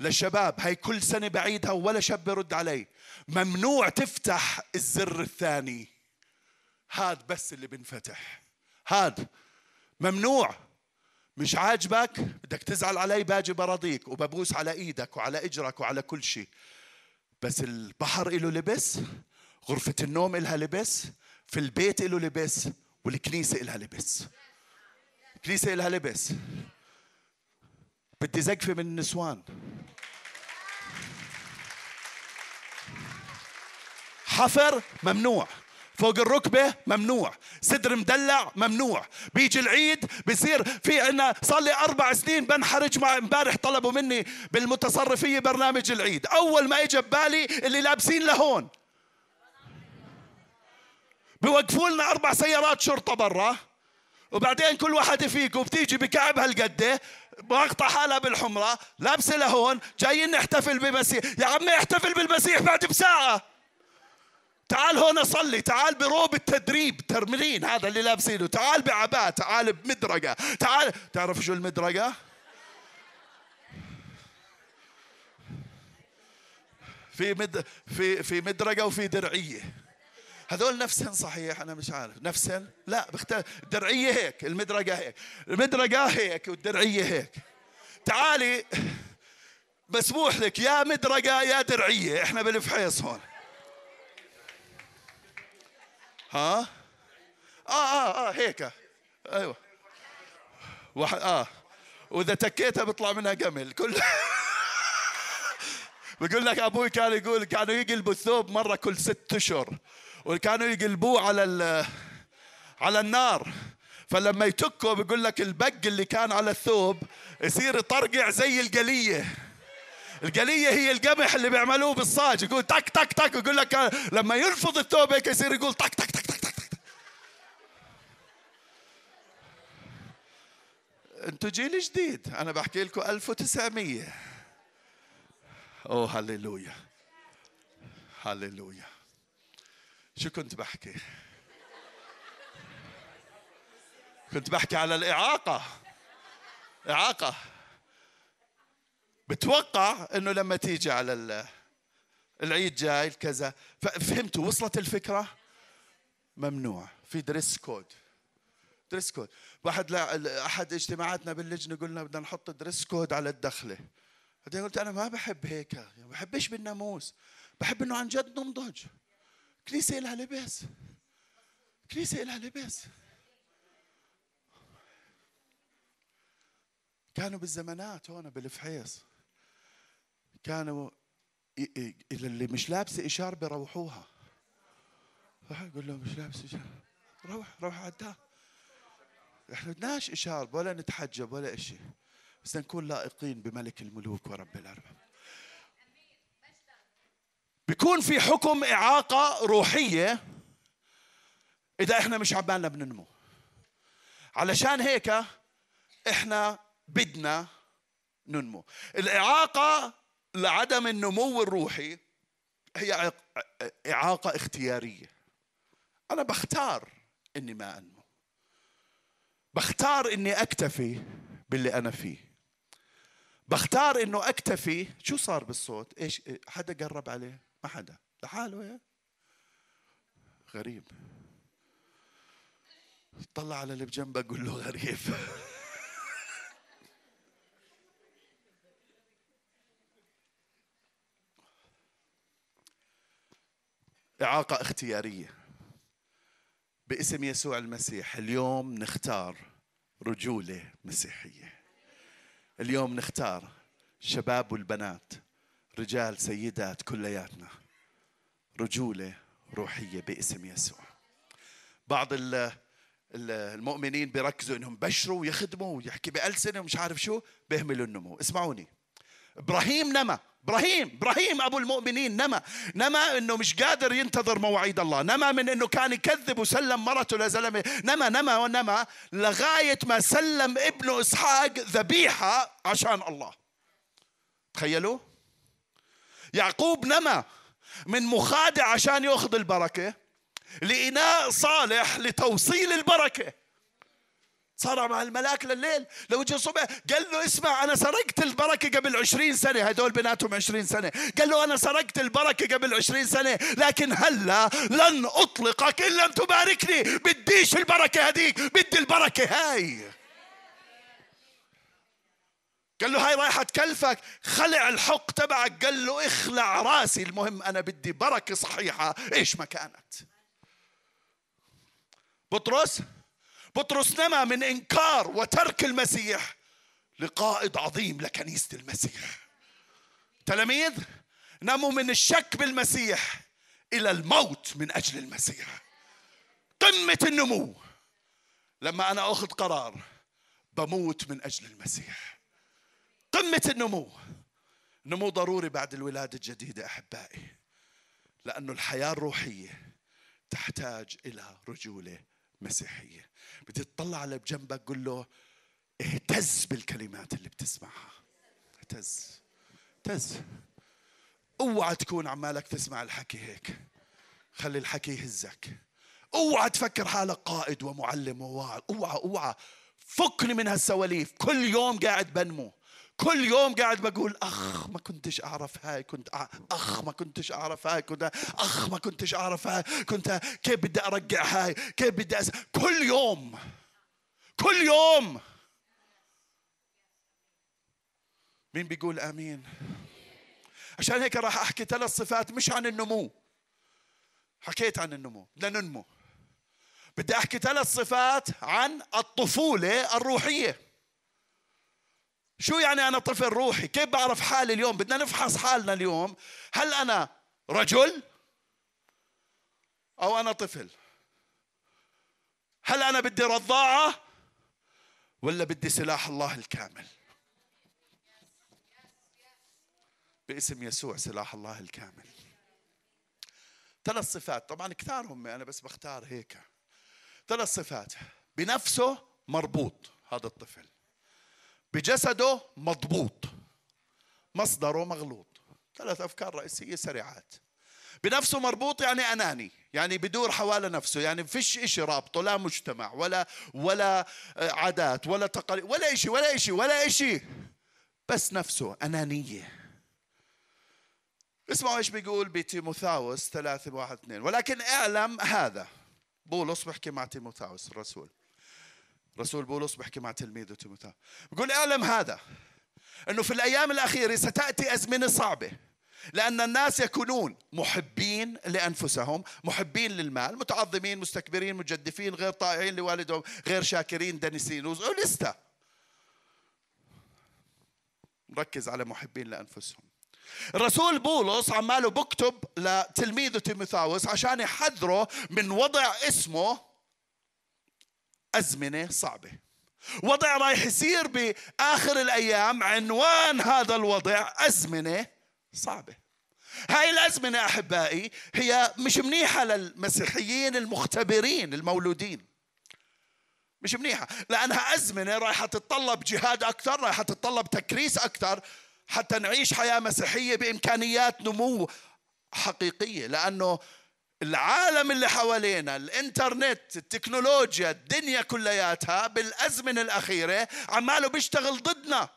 S1: للشباب هاي كل سنة بعيدها ولا شاب برد علي. ممنوع تفتح الزر الثاني. هاد بس اللي بنفتح. هاد ممنوع. مش عاجبك؟ بدك تزعل علي باجي براضيك وببوس على إيدك وعلى إجرك وعلى كل شيء. بس البحر له لبس غرفة النوم إلها لبس في البيت له لبس والكنيسة إلها لبس. الكنيسة إلها لبس. بدي زقفة من النسوان حفر ممنوع. فوق الركبة ممنوع. صدر مدلع ممنوع. بيجي العيد بصير في عنا صار لي أربع سنين بنحرج مع امبارح طلبوا مني بالمتصرفية برنامج العيد. أول ما إجا ببالي اللي لابسين لهون. بوقفوا لنا أربع سيارات شرطة برا. وبعدين كل واحد فيكم بتيجي بكعب هالقده مقطع حالها بالحمرة لابسة لهون جايين نحتفل بمسيح. يا عمي احتفل بالمسيح بعد بساعة. تعال هون صلي تعال بروب التدريب ترملين هذا اللي لابسينه تعال بعباء تعال بمدرقة تعال تعرف شو المدرقة في مد في في مدرقة وفي درعية. هذول نفسهن صحيح أنا مش عارف. نفسهن لا بختلف الدرعيه هيك المدرقه هيك. المدرقه هيك والدرعية هيك. تعالي مسموح لك يا مدرقه يا درعية إحنا بالفحيص هون. ها؟ آه آه آه هيك. أيوه. واحد آه. وإذا تكيتها بيطلع منها جمل. كل بقول لك أبوي كان يقول كانوا يقلبوا الثوب مرة كل ست أشهر. وكانوا يقلبوه على على النار. فلما يتكوا بيقول لك البق اللي كان على الثوب يصير يطرقع زي القلية. القلية هي القمح اللي بيعملوه بالصاج يقول تك تك تك يقول لك لما يرفض الثوب هيك يصير يقول تك تك تك تك تك, تك. جيل جديد أنا بحكي لكم 1900 أوه هللويا. هللويا. شو كنت بحكي؟ كنت بحكي على الإعاقة. إعاقة. بتوقع إنه لما تيجي على العيد جاي كذا فهمتوا وصلت الفكرة؟ ممنوع. في دريس كود dress code واحد أحد اجتماعاتنا باللجنة قلنا بدنا نحط dress code على الدخلة. بعدين قلت أنا ما بحب هيك. ما بحبش بالناموس. بحب إنه عن جد ننضج. كنيسة لها لباس. كنيسة لها لباس. كانوا بالزمانات هون بالفحيص. كانوا اللي مش لابسة اشار بروحوها يقول له مش لابسة اشار روح روح عداه إحنا بدناش اشار ولا نتحجب ولا شيء بس نكون لائقين بملك الملوك ورب الأرباب. بيكون في حكم إعاقة روحية إذا إحنا مش عبالنا بننمو. علشان هيك إحنا بدنا ننمو. الإعاقة لعدم النمو الروحي هي إعاقة اختيارية. أنا بختار إني ما أنمو. بختار إني أكتفي باللي أنا فيه. بختار إنه أكتفي شو صار بالصوت؟ إيش حدا قرب عليه؟ ما حدا. لحاله يا؟ غريب. طلع على اللي بجنبك قول له غريب. إعاقة اختيارية. باسم يسوع المسيح اليوم نختار رجولة مسيحية. اليوم نختار شباب والبنات رجال سيدات كلياتنا رجولة روحية باسم يسوع. بعض المؤمنين بيركزوا إنهم بشروا ويخدموا ويحكي بألسنة ومش عارف شو بيهملوا النمو. اسمعوني. إبراهيم نما. إبراهيم إبراهيم أبو المؤمنين نما نما إنه مش قادر ينتظر مواعيد الله نما من إنه كان يكذب وسلم مرته لزلمة نما نما ونما لغاية ما سلم ابنه إسحاق ذبيحة عشان الله. تخيلوا؟ يعقوب نما من مخادع عشان يأخذ البركة لإناء صالح لتوصيل البركة. صار مع الملاك لليل. لو جاء الصبح قال له اسمع أنا سرقت البركة قبل عشرين سنة. هدول بناتهم عشرين سنة. قال له أنا سرقت البركة قبل عشرين سنة لكن هلا لن أطلقك إلا أن تباركني. بديش البركة هذيك بدي البركة هاي. قال له هاي رايحة تكلفك. خلع الحق تبعك. قال له اخلع راسي. المهم أنا بدي بركة صحيحة. إيش ما كانت بطرس؟ بطرس نما من إنكار وترك المسيح لقائد عظيم لكنيسة المسيح. تلاميذ نموا من الشك بالمسيح إلى الموت من أجل المسيح. قمة النمو. لما أنا أخذ قرار بموت من أجل المسيح. قمة النمو. نمو ضروري بعد الولادة الجديدة أحبائي لأنه الحياة الروحية تحتاج إلى رجولة مسيحية. بدي تطلع على بجنبك قول له اهتز بالكلمات اللي بتسمعها. اهتز. اهتز. اوعى تكون عمالك تسمع الحكي هيك. خلي الحكي يهزك. اوعى تفكر حالك قائد ومعلم وواعظ اوعى اوعى. فكني من هالسواليف. كل يوم قاعد بنمو. كل يوم قاعد بقول أخ ما كنتش أعرف هاي كنت أخ ما كنتش أعرف هاي كنت أخ ما كنتش أعرف هاي كنت كيف بدي أرجع هاي؟ كيف بدي أس... كل يوم كل يوم. مين بيقول آمين؟ عشان هيك راح أحكي ثلاث صفات مش عن النمو. حكيت عن النمو بدنا ننمو. بدي أحكي ثلاث صفات عن الطفولة الروحية. شو يعني أنا طفل روحي؟ كيف بعرف حالي اليوم؟ بدنا نفحص حالنا اليوم. هل أنا رجل؟ أو أنا طفل؟ هل أنا بدي رضاعة؟ ولا بدي سلاح الله الكامل؟ باسم يسوع سلاح الله الكامل. ثلاث صفات. طبعا كثار هم أنا بس بختار هيك. ثلاث صفات. بنفسه مربوط هذا الطفل. بجسده مضبوط. مصدره مغلوط. ثلاث أفكار رئيسية سريعات. بنفسه مربوط يعني أناني. يعني بدور حوالي نفسه. يعني فيش إشي رابطه. لا مجتمع ولا ولا عادات ولا تقاليد ولا إشي ولا إشي ولا إشي. بس نفسه أنانية. اسمعوا إيش بيقول بتيموثاوس ثلاثة واحد اثنين. ولكن اعلم هذا. بولس بحكي مع تيموثاوس الرسول. رسول بولس بحكي مع تلميذه تيموثاوس بيقول اعلم هذا انه في الأيام الاخيرة ستأتي أزمنة صعبة لأن الناس يكونون محبين لأنفسهم محبين للمال متعظمين مستكبرين مجدفين غير طائعين لوالدهم غير شاكرين دنسين ولسته مركز على محبين لأنفسهم. الرسول بولس عماله بكتب لتلميذه تيموثاوس عشان يحذره من وضع اسمه أزمنة صعبة. وضع رايح يصير بآخر الأيام عنوان هذا الوضع أزمنة صعبة. هاي الأزمنة أحبائي هي مش منيحة للمسيحيين المختبرين المولودين. مش منيحة لأنها أزمنة رايحة تتطلب جهاد أكثر رايحة تتطلب تكريس أكثر حتى نعيش حياة مسيحية بإمكانيات نمو حقيقية. لأنه العالم اللي حوالينا الإنترنت التكنولوجيا الدنيا كلياتها بالأزمنة الأخيرة عماله بيشتغل ضدنا.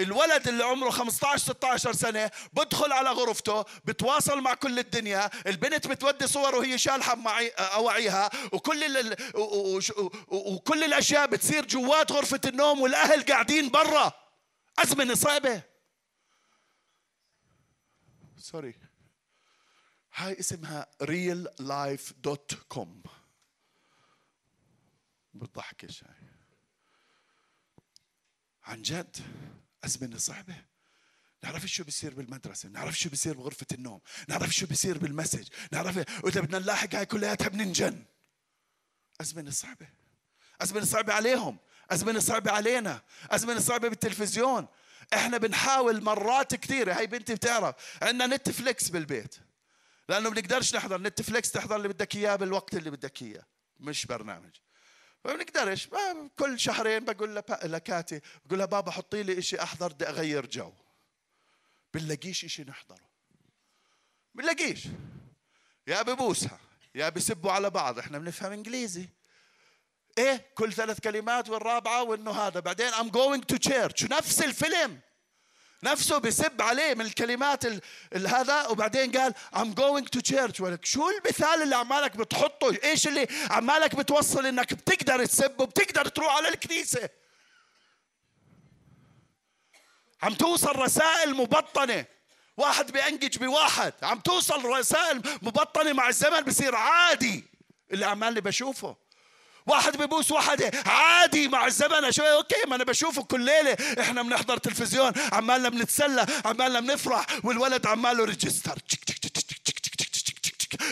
S1: الولد اللي عمره 15 16 سنة بدخل على غرفته بتواصل مع كل الدنيا البنت بتودي صور وهي شالحة معي أوعيها وكل. وكل الأشياء بتصير جوات غرفة النوم والأهل قاعدين برا. أزمنة صعبة. sorry هاي اسمها كوم بتضحكش هاي عن جد؟ أزمنة صعبة. نعرف شو بيصير بالمدرسة نعرف شو بيصير بغرفة النوم نعرف شو بيصير بال message نعرف وإذا بدنا نلاحق هاي كلياتها بننجن. أزمنة صعبة. أزمنة صعبة عليهم. أزمنة صعبة علينا. أزمنة صعبة بالتلفزيون. إحنا بنحاول مرات كثيرة. هاي بنتي بتعرف عندنا Netflix بالبيت. لأنه بنقدرش نحضر. Netflix تحضر اللي بدك إياه بالوقت اللي بدك إياه. مش برنامج. ما بنقدرش. كل شهرين بقول لكاتي بقول لها بابا حطي لي شيء أحضر بدي أغير جو. بنلاقيش شيء نحضره. بنلاقيش. يا ببوسها يا بسبوا على بعض. إحنا بنفهم إنجليزي. إيه؟ كل ثلاث كلمات والرابعة وإنه هذا. بعدين I'm going to church. نفس الفيلم. نفسه بسب عليه من الكلمات هذا. وبعدين قال I'm going to church. ولك شو المثال اللي عمالك بتحطه؟ إيش اللي عمالك بتوصل إنك بتقدر تسب وبتقدر تروح على الكنيسة? عم توصل رسائل مبطنة. واحد بينقج بواحد. عم توصل رسائل مبطنة مع الزمن بصير عادي. اللي عمالي بشوفه. واحد ببوس واحد عادي مع الزمن شوي okay ما أنا بشوفه كل ليلة إحنا بنحضر تلفزيون عمالنا بنتسلى عمالنا بنفرح والولد عماله register.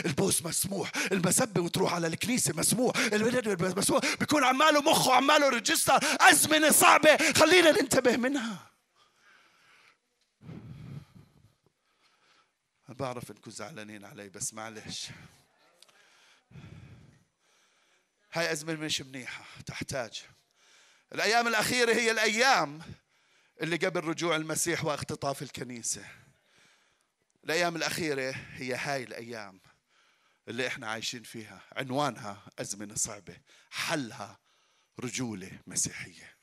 S1: البوس مسموح المسبة وتروح على الكنيسة مسموح الولد مسموح. بيكون عماله مخه عماله register. أزمنة صعبة خلينا ننتبه منها. بعرف إنكم زعلانين علي بس معلش. هاي أزمة مش منيحة تحتاج. الأيام الأخيرة هي الأيام اللي قبل رجوع المسيح واختطاف الكنيسة. الأيام الأخيرة هي هاي الأيام اللي إحنا عايشين فيها. عنوانها أزمنة صعبة حلها رجولة مسيحية.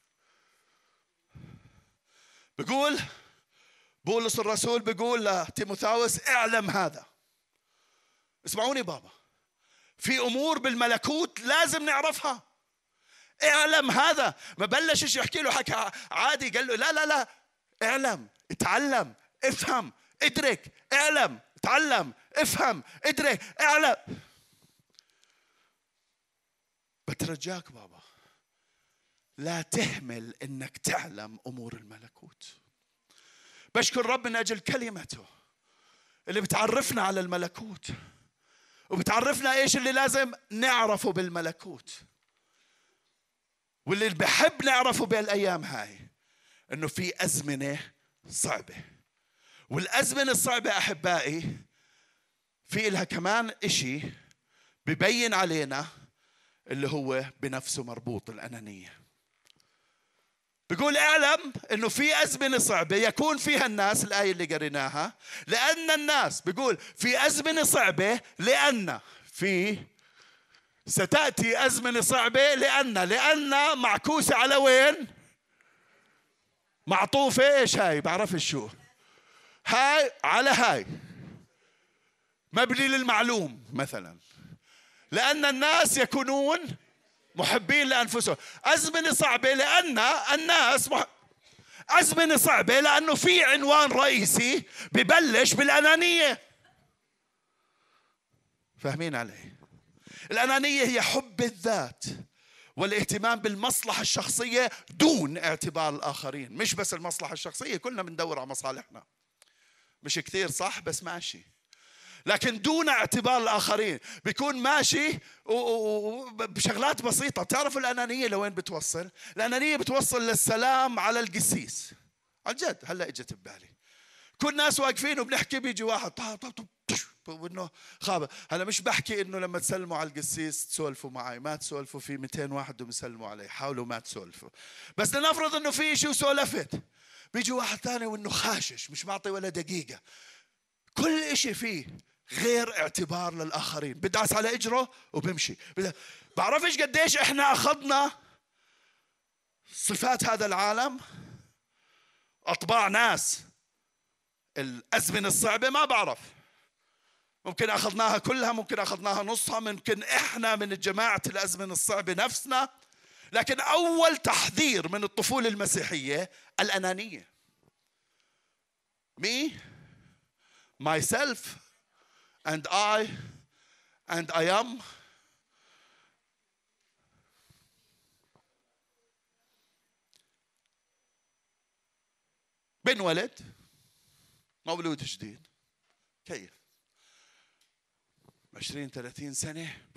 S1: بقول بولس الرسول بيقول لتيموثاوس اعلم هذا. اسمعوني بابا. في أمور بالملكوت لازم نعرفها. اعلم هذا. ما بلشش يحكي له حكى عادي قال له لا لا لا. اعلم اتعلم افهم ادرك. اعلم اتعلم افهم ادرك. اعلم. بترجاك بابا لا تهمل إنك تعلم أمور الملكوت. بشكر رب من أجل كلمته اللي بتعرفنا على الملكوت. وبتعرفنا إيش اللي لازم؟ نعرفه بالملكوت. واللي بحب نعرفه بالأيام هاي إنه في أزمنة صعبة. والأزمنة الصعبة أحبائي في لها كمان إشي ببين علينا اللي هو بنفسه مربوط الأنانية. بيقول اعلم انه في ازمنه صعبه يكون فيها الناس الآية اللي قريناها لأن الناس بيقول في ازمنه صعبه لأن في ستأتي ازمنه صعبه لأن لأن معكوسة على وين؟ معطوفة إيش هاي؟ بعرفش شو. هاي على هاي. مبني للمعلوم مثلا. لأن الناس يكونون محبين لأنفسهم. أزمنة صعبة لأن الناس مح... أزمنة صعبة لأنه في عنوان رئيسي ببلش بالأنانية. فاهمين علي؟ الأنانية هي حب الذات والاهتمام بالمصلحة الشخصية دون اعتبار الآخرين. مش بس المصلحة الشخصية كلنا بندور على مصالحنا. مش كثير صح؟ بس ماشي. لكن دون اعتبار الآخرين. بيكون ماشي بشغلات بسيطة. بتعرفوا الأنانية لوين بتوصل؟ الأنانية بتوصل للسلام على القسيس. عن جد هلا إجت ببالي. كل ناس واقفين وبنحكي بيجي واحد طا طا طا وإنه خاب هلا مش بحكي إنه لما تسلموا على القسيس تسولفوا معي. ما تسولفوا في 200 واحد ومسلموا علي. حاولوا ما تسولفوا. بس لنفرض إنه في شيء وسولفت. بيجي واحد ثاني وإنه خاشش مش معطي ولا دقيقة. كل شيء فيه غير اعتبار للآخرين. بدعس على إجره وبمشي. بعرفش قديش إحنا أخذنا صفات هذا العالم. أطباع ناس. الأزمنة الصعبة ما بعرف. ممكن أخذناها كلها ممكن أخذناها نصها ممكن إحنا من جماعة الأزمنة الصعبة نفسنا. لكن أول تحذير من الطفولة المسيحية الأنانية. Me myself and I and I am بنولد مولود جديد. كيف؟ 20 30 سنة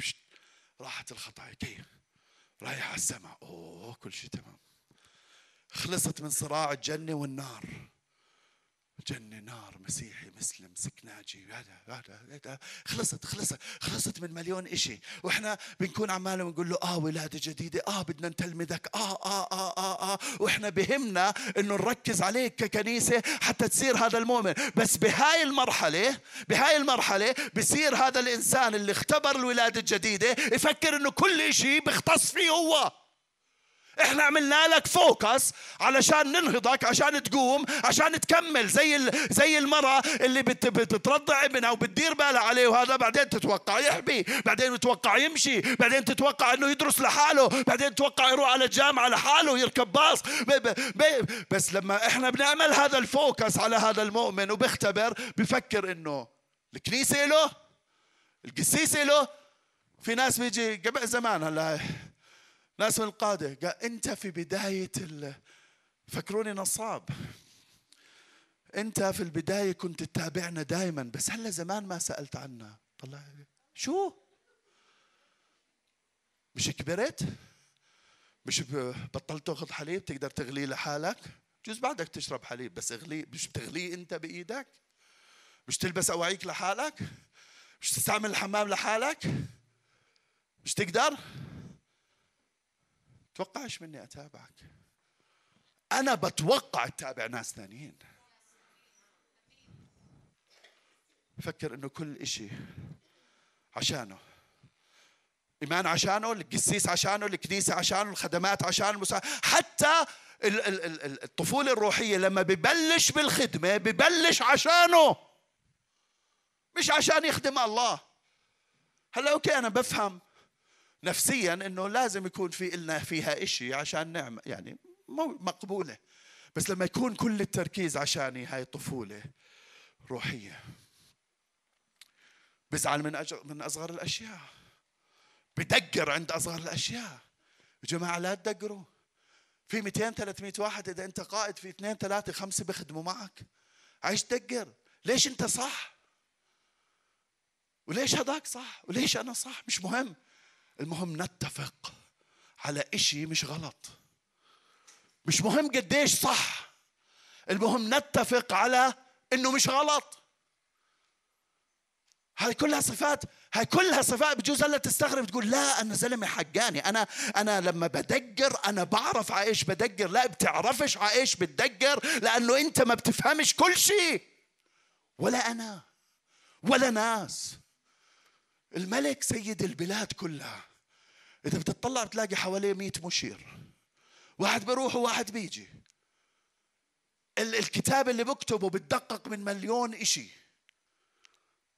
S1: راحت الخطايا. كيف؟ رايح على السماء. أوه كل شيء تمام. خلصت من صراع الجنة والنار. جنة نار مسيحي مسلم سكناجي هذا هذا خلصت خلصت خلصت من مليون إشي. وإحنا بنكون عمالنا بنقول له آه ولادة جديدة آه بدنا نتلمذك آه آه آه آه آه. وإحنا بهمنا إنه نركز عليك ككنيسة حتى تصير هذا المؤمن. بس بهاي المرحلة بهاي المرحلة بصير هذا الإنسان اللي اختبر الولادة الجديدة يفكر إنه كل إشي بيختص فيه هو. إحنا عملنا لك فوكس علشان ننهضك عشان تقوم عشان تكمل زي زي المرأة اللي بت بترضع ابنها وبتدير بالها عليه وهذا بعدين تتوقع يحبي بعدين تتوقع يمشي بعدين تتوقع انه يدرس لحاله بعدين تتوقع يروح على الجامعة لحاله ويركب باص. بس لما إحنا بنعمل هذا الفوكس على هذا المؤمن وبيختبر بفكر انه الكنيسة له القسيس له. في ناس بيجي قبل زمان هلا ناس من القادة قال أنت في بداية ال... فكروني نصاب. أنت في البداية كنت تتابعنا دائما بس هلا زمان ما سألت عنا طلع. شو؟ مش كبرت؟ مش بطلت تأخذ حليب تقدر تغليه لحالك. جوز بعدك تشرب حليب بس اغليه مش بتغليه أنت بإيدك؟ مش تلبس أواعيك لحالك؟ مش تستعمل الحمام لحالك؟ مش تقدر؟ توقعش مني أتابعك. أنا بتوقع تتابع ناس ثانيين. فكر إنه كل إشي عشانه. إيمان عشانه القسيس عشانه الكنيسة عشانه الخدمات عشانه المسا... حتى الطفولة الروحية لما ببلش بالخدمة ببلش عشانه. مش عشان يخدم الله. هلا أوكي أنا بفهم. نفسيا إنه لازم يكون في لنا فيها إشي عشان نعمة يعني مقبولة. بس لما يكون كل التركيز عشاني هاي طفوله روحية. بزعل من أجر من أصغر الأشياء. بدقر عند أصغر الأشياء. يا جماعة لا تدقروا. في 200 300 واحد إذا أنت قائد في اثنين ثلاثة خمسة بيخدموا معك. عايش تدقر. ليش أنت صح؟ وليش هذاك صح؟ وليش أنا صح؟ مش مهم. المهم نتفق على إشي مش غلط. مش مهم قديش صح. المهم نتفق على إنه مش غلط. هاي كلها صفات هاي كلها صفات بجوز هلا تستغرب تقول لا أنا زلمة حقاني. أنا أنا لما بدقر أنا بعرف على إيش بدقر. لا بتعرفش على إيش بتدقر لأنه أنت ما بتفهمش كل شيء ولا أنا ولا ناس. الملك سيد البلاد كلها. إذا بتطلع بتلاقي حواليه مئة مشير. واحد بيروح وواحد بيجي. الكتاب اللي بكتبه بتدقق من مليون إشي.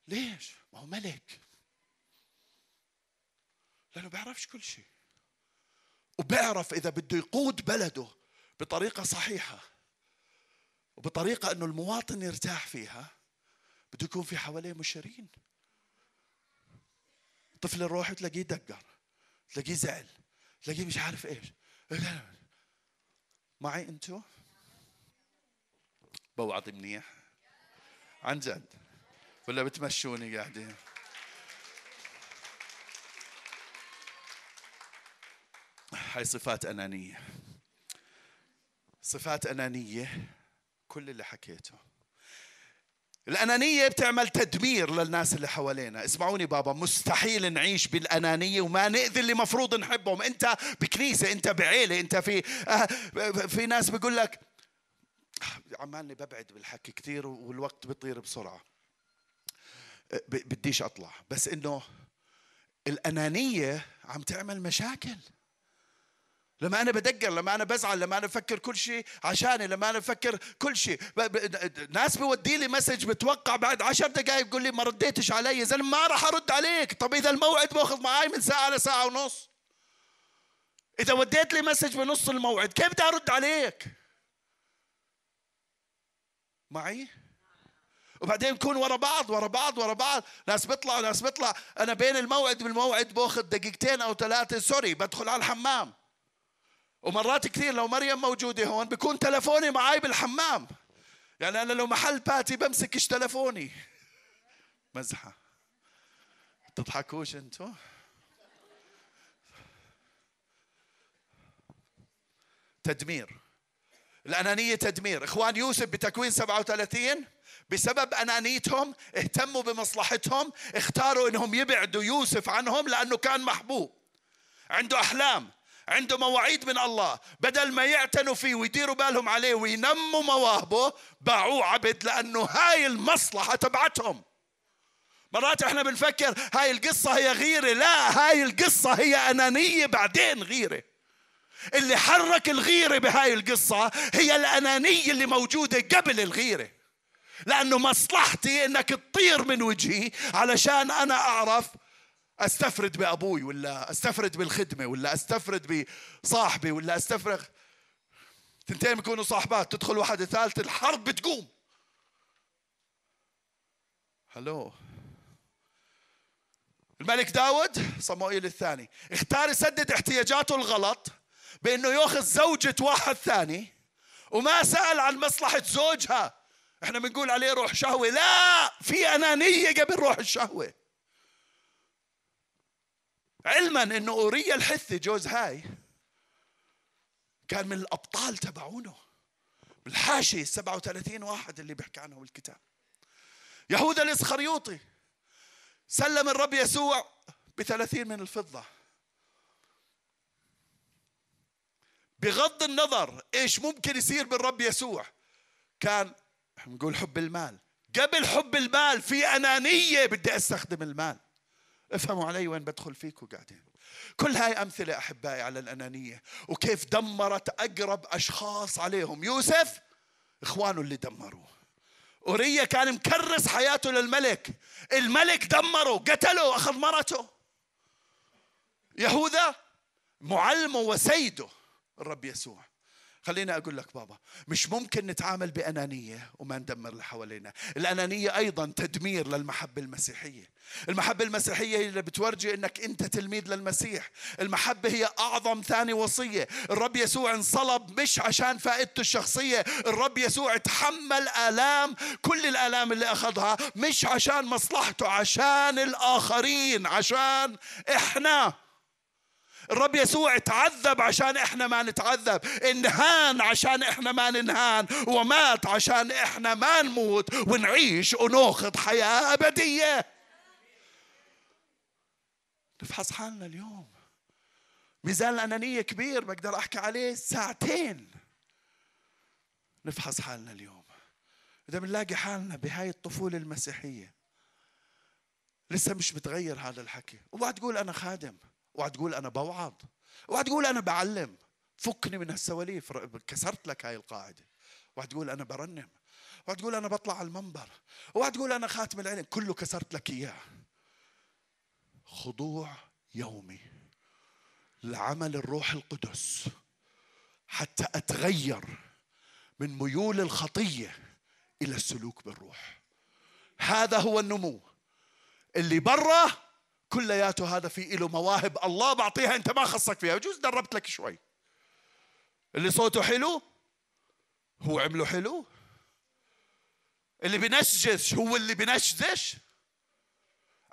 S1: ليش؟ ما هو ملك. لأنه بيعرفش كل شيء. وبيعرف إذا بده يقود بلده بطريقة صحيحة وبطريقة إنه المواطن يرتاح فيها بده يكون في حواليه مشيرين طفل الروح تلاقيه دقر. تلاقيه زعل تلاقيه مش عارف إيش. معي أنتو؟ بوعظ منيح. عن جد. ولا بتمشوني قاعدين. هاي صفات أنانية. صفات أنانية كل اللي حكيته. الأنانية بتعمل تدمير للناس اللي حوالينا. اسمعوني بابا مستحيل نعيش بالأنانية وما نأذي اللي مفروض نحبهم. أنت بكنيسة أنت بعيلة أنت في آه، في ناس بيقول لك عمالني ببعد بالحكي كثير والوقت بيطير بسرعة. بديش أطلع. بس إنه الأنانية عم تعمل مشاكل. لما أنا بدقر لما أنا بزعل لما أنا بفكر كل شيء عشاني لما أنا بفكر كل شيء. ناس بودي لي message بتوقع بعد عشر دقائق بقول لي ما رديتش علي زلمه ما راح أرد عليك. طب إذا الموعد باخذ معي من ساعة لساعة ونص. إذا وديت لي message بنص الموعد كيف بدي أرد عليك؟ معي؟ وبعدين نكون ورا بعض ورا بعض ورا بعض. ناس بيطلعوا ناس بيطلع. أنا بين الموعد والموعد باخذ دقيقتين أو ثلاثة. sorry بدخل على الحمام. ومرات كثير لو مريم موجودة هون بكون تلفوني معي بالحمام. يعني أنا لو محل باتي بمسكش تلفوني. مزحة. تضحكوش انتو؟ تدمير. الأنانية تدمير. إخوان يوسف بتكوين 37 بسبب أنانيتهم اهتموا بمصلحتهم اختاروا أنهم يبعدوا يوسف عنهم لأنه كان محبوب. عنده أحلام. عنده مواعيد من الله. بدل ما يعتنوا فيه ويديروا بالهم عليه وينموا مواهبه باعوه عبد لأنه هاي المصلحة تبعتهم. مرات إحنا بنفكر هاي القصة هي غيرة. لا هاي القصة هي أنانية بعدين غيرة. اللي حرك الغيرة بهاي القصة هي الأنانية اللي موجودة قبل الغيرة. لأنه مصلحتي أنك تطير من وجهي علشان أنا أعرف أستفرد بأبوي ولا أستفرد بالخدمة ولا أستفرد بصاحبي ولا أستفرغ. تنتين بيكونوا صاحبات تدخل واحدة ثالثة الحرب بتقوم. هلو. الملك داود صموئيل الثاني اختار يسدد احتياجاته الغلط بأنه يأخذ زوجة واحد ثاني وما سأل عن مصلحة زوجها. إحنا بنقول عليه روح شهوة. لا في أنانية قبل روح الشهوة. علما إنه أوريا الحثي جوز هاي. كان من الأبطال تبعونه. بالحاشيه 37 واحد اللي بيحكي عنهم الكتاب يهوذا الإسخريوطي. سلم الرب يسوع بثلاثين من الفضة. بغض النظر إيش ممكن يصير بالرب يسوع كان نقول حب المال. قبل حب المال في أنانية بدي أستخدم المال. افهموا علي وين بدخل فيكم قاعدين. كل هاي أمثلة أحبائي على الأنانية وكيف دمرت أقرب أشخاص عليهم. يوسف إخوانه اللي دمروه. أوريا كان مكرس حياته للملك. الملك دمره قتله أخذ مرته. يهوذا معلمه وسيده الرب يسوع. خليني أقول لك بابا مش ممكن نتعامل بأنانية وما ندمر اللي حوالينا. الأنانية أيضا تدمير للمحبة المسيحية. المحبة المسيحية هي اللي بتورجي أنك أنت تلميذ للمسيح. المحبة هي أعظم ثاني وصية. الرب يسوع انصلب مش عشان فائدته الشخصية. الرب يسوع تحمل آلام كل الآلام اللي أخذها مش عشان مصلحته عشان الآخرين عشان إحنا. الرب يسوع تعذب عشان إحنا ما نتعذب. انهان عشان إحنا ما ننهان ومات عشان إحنا ما نموت ونعيش وناخذ حياة أبدية. نفحص حالنا اليوم. ميزان الأنانية كبير بقدر أحكي عليه ساعتين. نفحص حالنا اليوم. إذا بنلاقي حالنا بهاي الطفولة المسيحية لسه مش متغير هذا الحكي. وبعد تقول أنا خادم. اوعى تقول أنا بوعظ اوعى تقول أنا بعلم. فكني من هالسواليف كسرت لك هاي القاعدة. اوعى تقول أنا برنم. اوعى تقول أنا بطلع على المنبر. اوعى تقول أنا خاتم العلم. كله كسرت لك إياه. خضوع يومي لعمل الروح القدس حتى أتغير من ميول الخطية إلى السلوك بالروح. هذا هو النمو. اللي برا كلياته هذا في له مواهب الله بعطيها أنت ما خصك فيها. بجوز دربت لك شوي. اللي صوته حلو هو عمله حلو. اللي بنشجش هو اللي بنشزش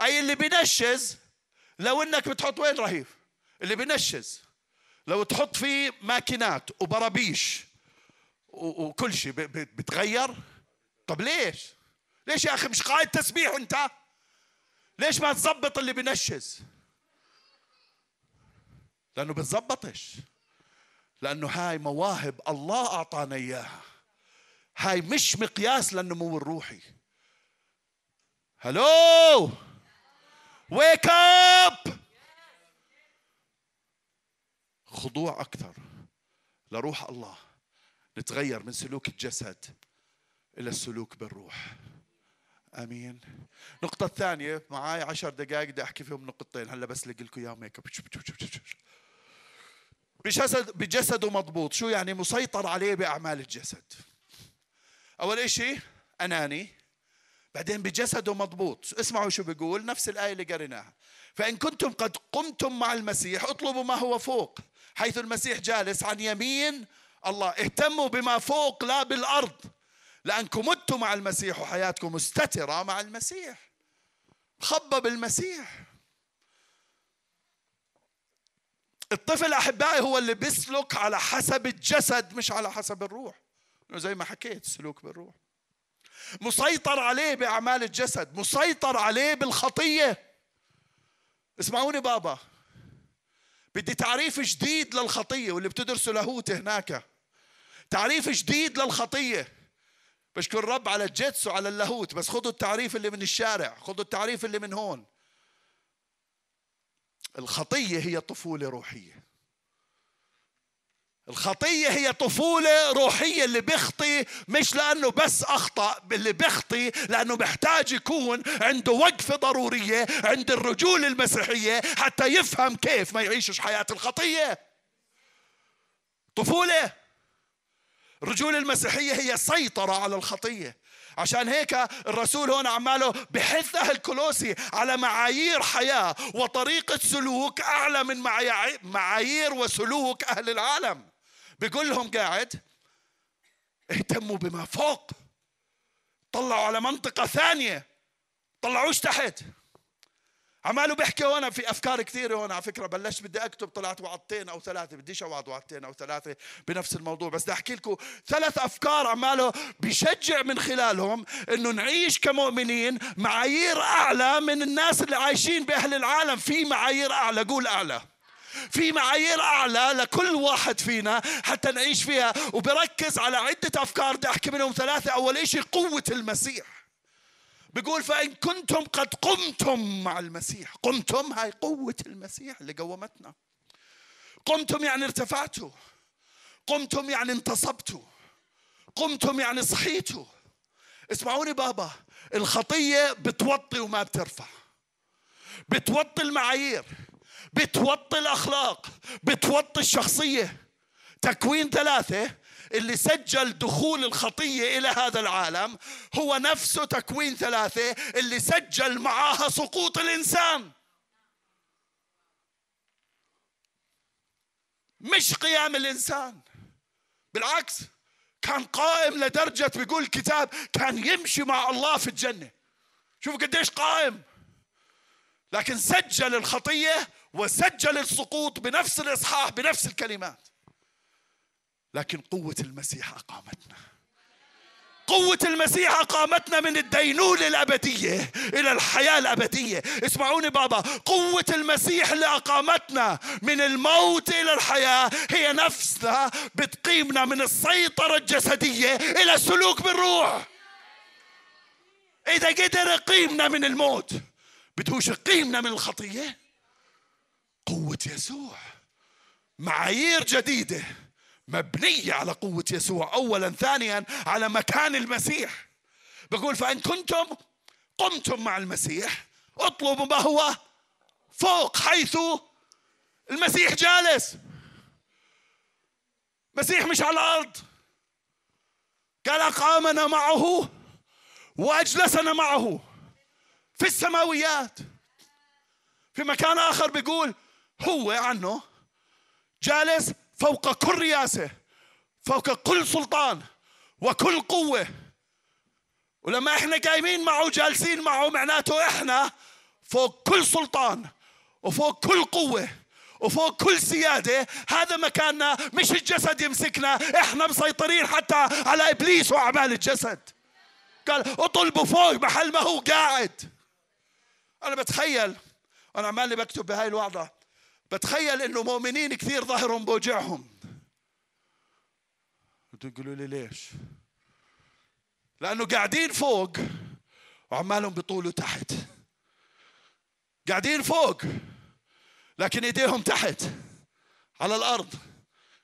S1: أي اللي بنشز لو إنك بتحط وين رهيف اللي بنشز. لو تحط فيه ماكينات وبرابيش وكل شيء بتغير طب ليش؟ ليش يا أخي مش قائد تسبيح أنت؟ ليش ما تظبط اللي بنشز؟ لأنه بتظبطش. لأنه هاي مواهب الله أعطانا إياها. هاي مش مقياس للنمو الروحي hello wake up خضوع أكثر لروح الله. نتغير من سلوك الجسد إلى السلوك بالروح. آمين. النقطة الثانية معاي عشر دقائق بدي أحكي فيهم نقطتين. هلأ بس لكم إياهم هيك. بجسد بجسده مضبوط. شو يعني؟ مسيطر عليه بأعمال الجسد. أول إشي أناني. بعدين بجسده مضبوط. اسمعوا شو بيقول. نفس الآية اللي قريناها. فإن كنتم قد قمتم مع المسيح اطلبوا ما هو فوق حيث المسيح جالس عن يمين الله. اهتموا بما فوق لا بالأرض. لأنكم متوا مع المسيح وحياتكم مستترة مع المسيح. خبب المسيح. الطفل أحبائي هو اللي بيسلك على حسب الجسد مش على حسب الروح. زي ما حكيت سلوك بالروح. مسيطر عليه بأعمال الجسد مسيطر عليه بالخطية. اسمعوني بابا. بدي تعريف جديد للخطية واللي بتدرسوا لاهوت هناك. تعريف جديد للخطية. بشكر الرب على الجيتس وعلى اللاهوت. بس خذوا التعريف اللي من الشارع خذوا التعريف اللي من هون. الخطية هي طفولة روحية. الخطية هي طفولة روحية اللي بيخطي مش لأنه بس أخطأ اللي بيخطي لأنه محتاج يكون عنده وقفة ضرورية عند الرجولة المسيحية حتى يفهم كيف ما يعيشش حياة الخطية. طفولة! الرجولة المسيحية هي سيطرة على الخطية. عشان هيك الرسول هون عماله بحث أهل كولوسي على معايير حياة وطريقة سلوك أعلى من معايير وسلوك أهل العالم. بيقول لهم قاعد اهتموا بما فوق. طلعوا على منطقة ثانية. طلعوش تحت. عماله بيحكي هون في أفكار كثيرة هون على فكرة. بلشت بدي أكتب طلعت وعظتين أو ثلاثة بديش اوعظ وعظتين أو ثلاثة بنفس الموضوع. بس بدي أحكي لكم ثلاث أفكار عماله بشجع من خلالهم إنه نعيش كمؤمنين معايير أعلى من الناس اللي عايشين بأهل العالم. في معايير أعلى قول أعلى. في معايير أعلى لكل واحد فينا حتى نعيش فيها. وبركز على عدة أفكار بدي أحكي منهم ثلاثة. أول شيء قوة المسيح. بيقول فإن كنتم قد قمتم مع المسيح. قمتم؟ هاي قوة المسيح اللي قومتنا. قمتم يعني ارتفعتوا. قمتم يعني انتصبتوا. قمتم يعني صحيتوا. اسمعوني بابا الخطية بتوطي وما بترفع. بتوطي المعايير. بتوطي الأخلاق. بتوطي الشخصية. تكوين ثلاثة اللي سجل دخول الخطية إلى هذا العالم هو نفسه تكوين ثلاثة اللي سجل معاها سقوط الإنسان. مش قيام الإنسان. بالعكس كان قائم لدرجة بيقول الكتاب كان يمشي مع الله في الجنة. شوفوا قديش قائم. لكن سجل الخطية وسجل السقوط بنفس الإصحاح بنفس الكلمات. لكن قوة المسيح أقامتنا. قوة المسيح أقامتنا من الدينونة الأبدية إلى الحياة الأبدية. اسمعوني بابا قوة المسيح اللي أقامتنا من الموت إلى الحياة هي نفسها بتقيمنا من السيطرة الجسدية إلى السلوك بالروح. إذا قدر يقيمنا من الموت بدهوش يقيمنا من الخطية. قوة يسوع معايير جديدة. مبنية على قوة يسوع. أولا ثانيا على مكان المسيح. بقول فإن كنتم قمتم مع المسيح اطلبوا ما هو فوق حيث المسيح جالس. مسيح مش على الأرض. قال أقامنا معه وأجلسنا معه في السماويات. في مكان آخر بيقول هو عنه جالس فوق كل رياسة فوق كل سلطان وكل قوة. ولما إحنا قايمين معه جالسين معه معناته إحنا فوق كل سلطان وفوق كل قوة وفوق كل سيادة. هذا مكاننا مش الجسد يمسكنا إحنا مسيطرين حتى على إبليس وأعمال الجسد. قال اطلبوا فوق محل ما هو قاعد. أنا بتخيل أنا عمالي بكتب بهاي الوعظة. بتخيل إنه مؤمنين كثير ظهرهم بوجعهم. تقولوا لي ليش؟ لأنه قاعدين فوق وعمالهم بيطولوا تحت. قاعدين فوق لكن إيديهم تحت على الأرض.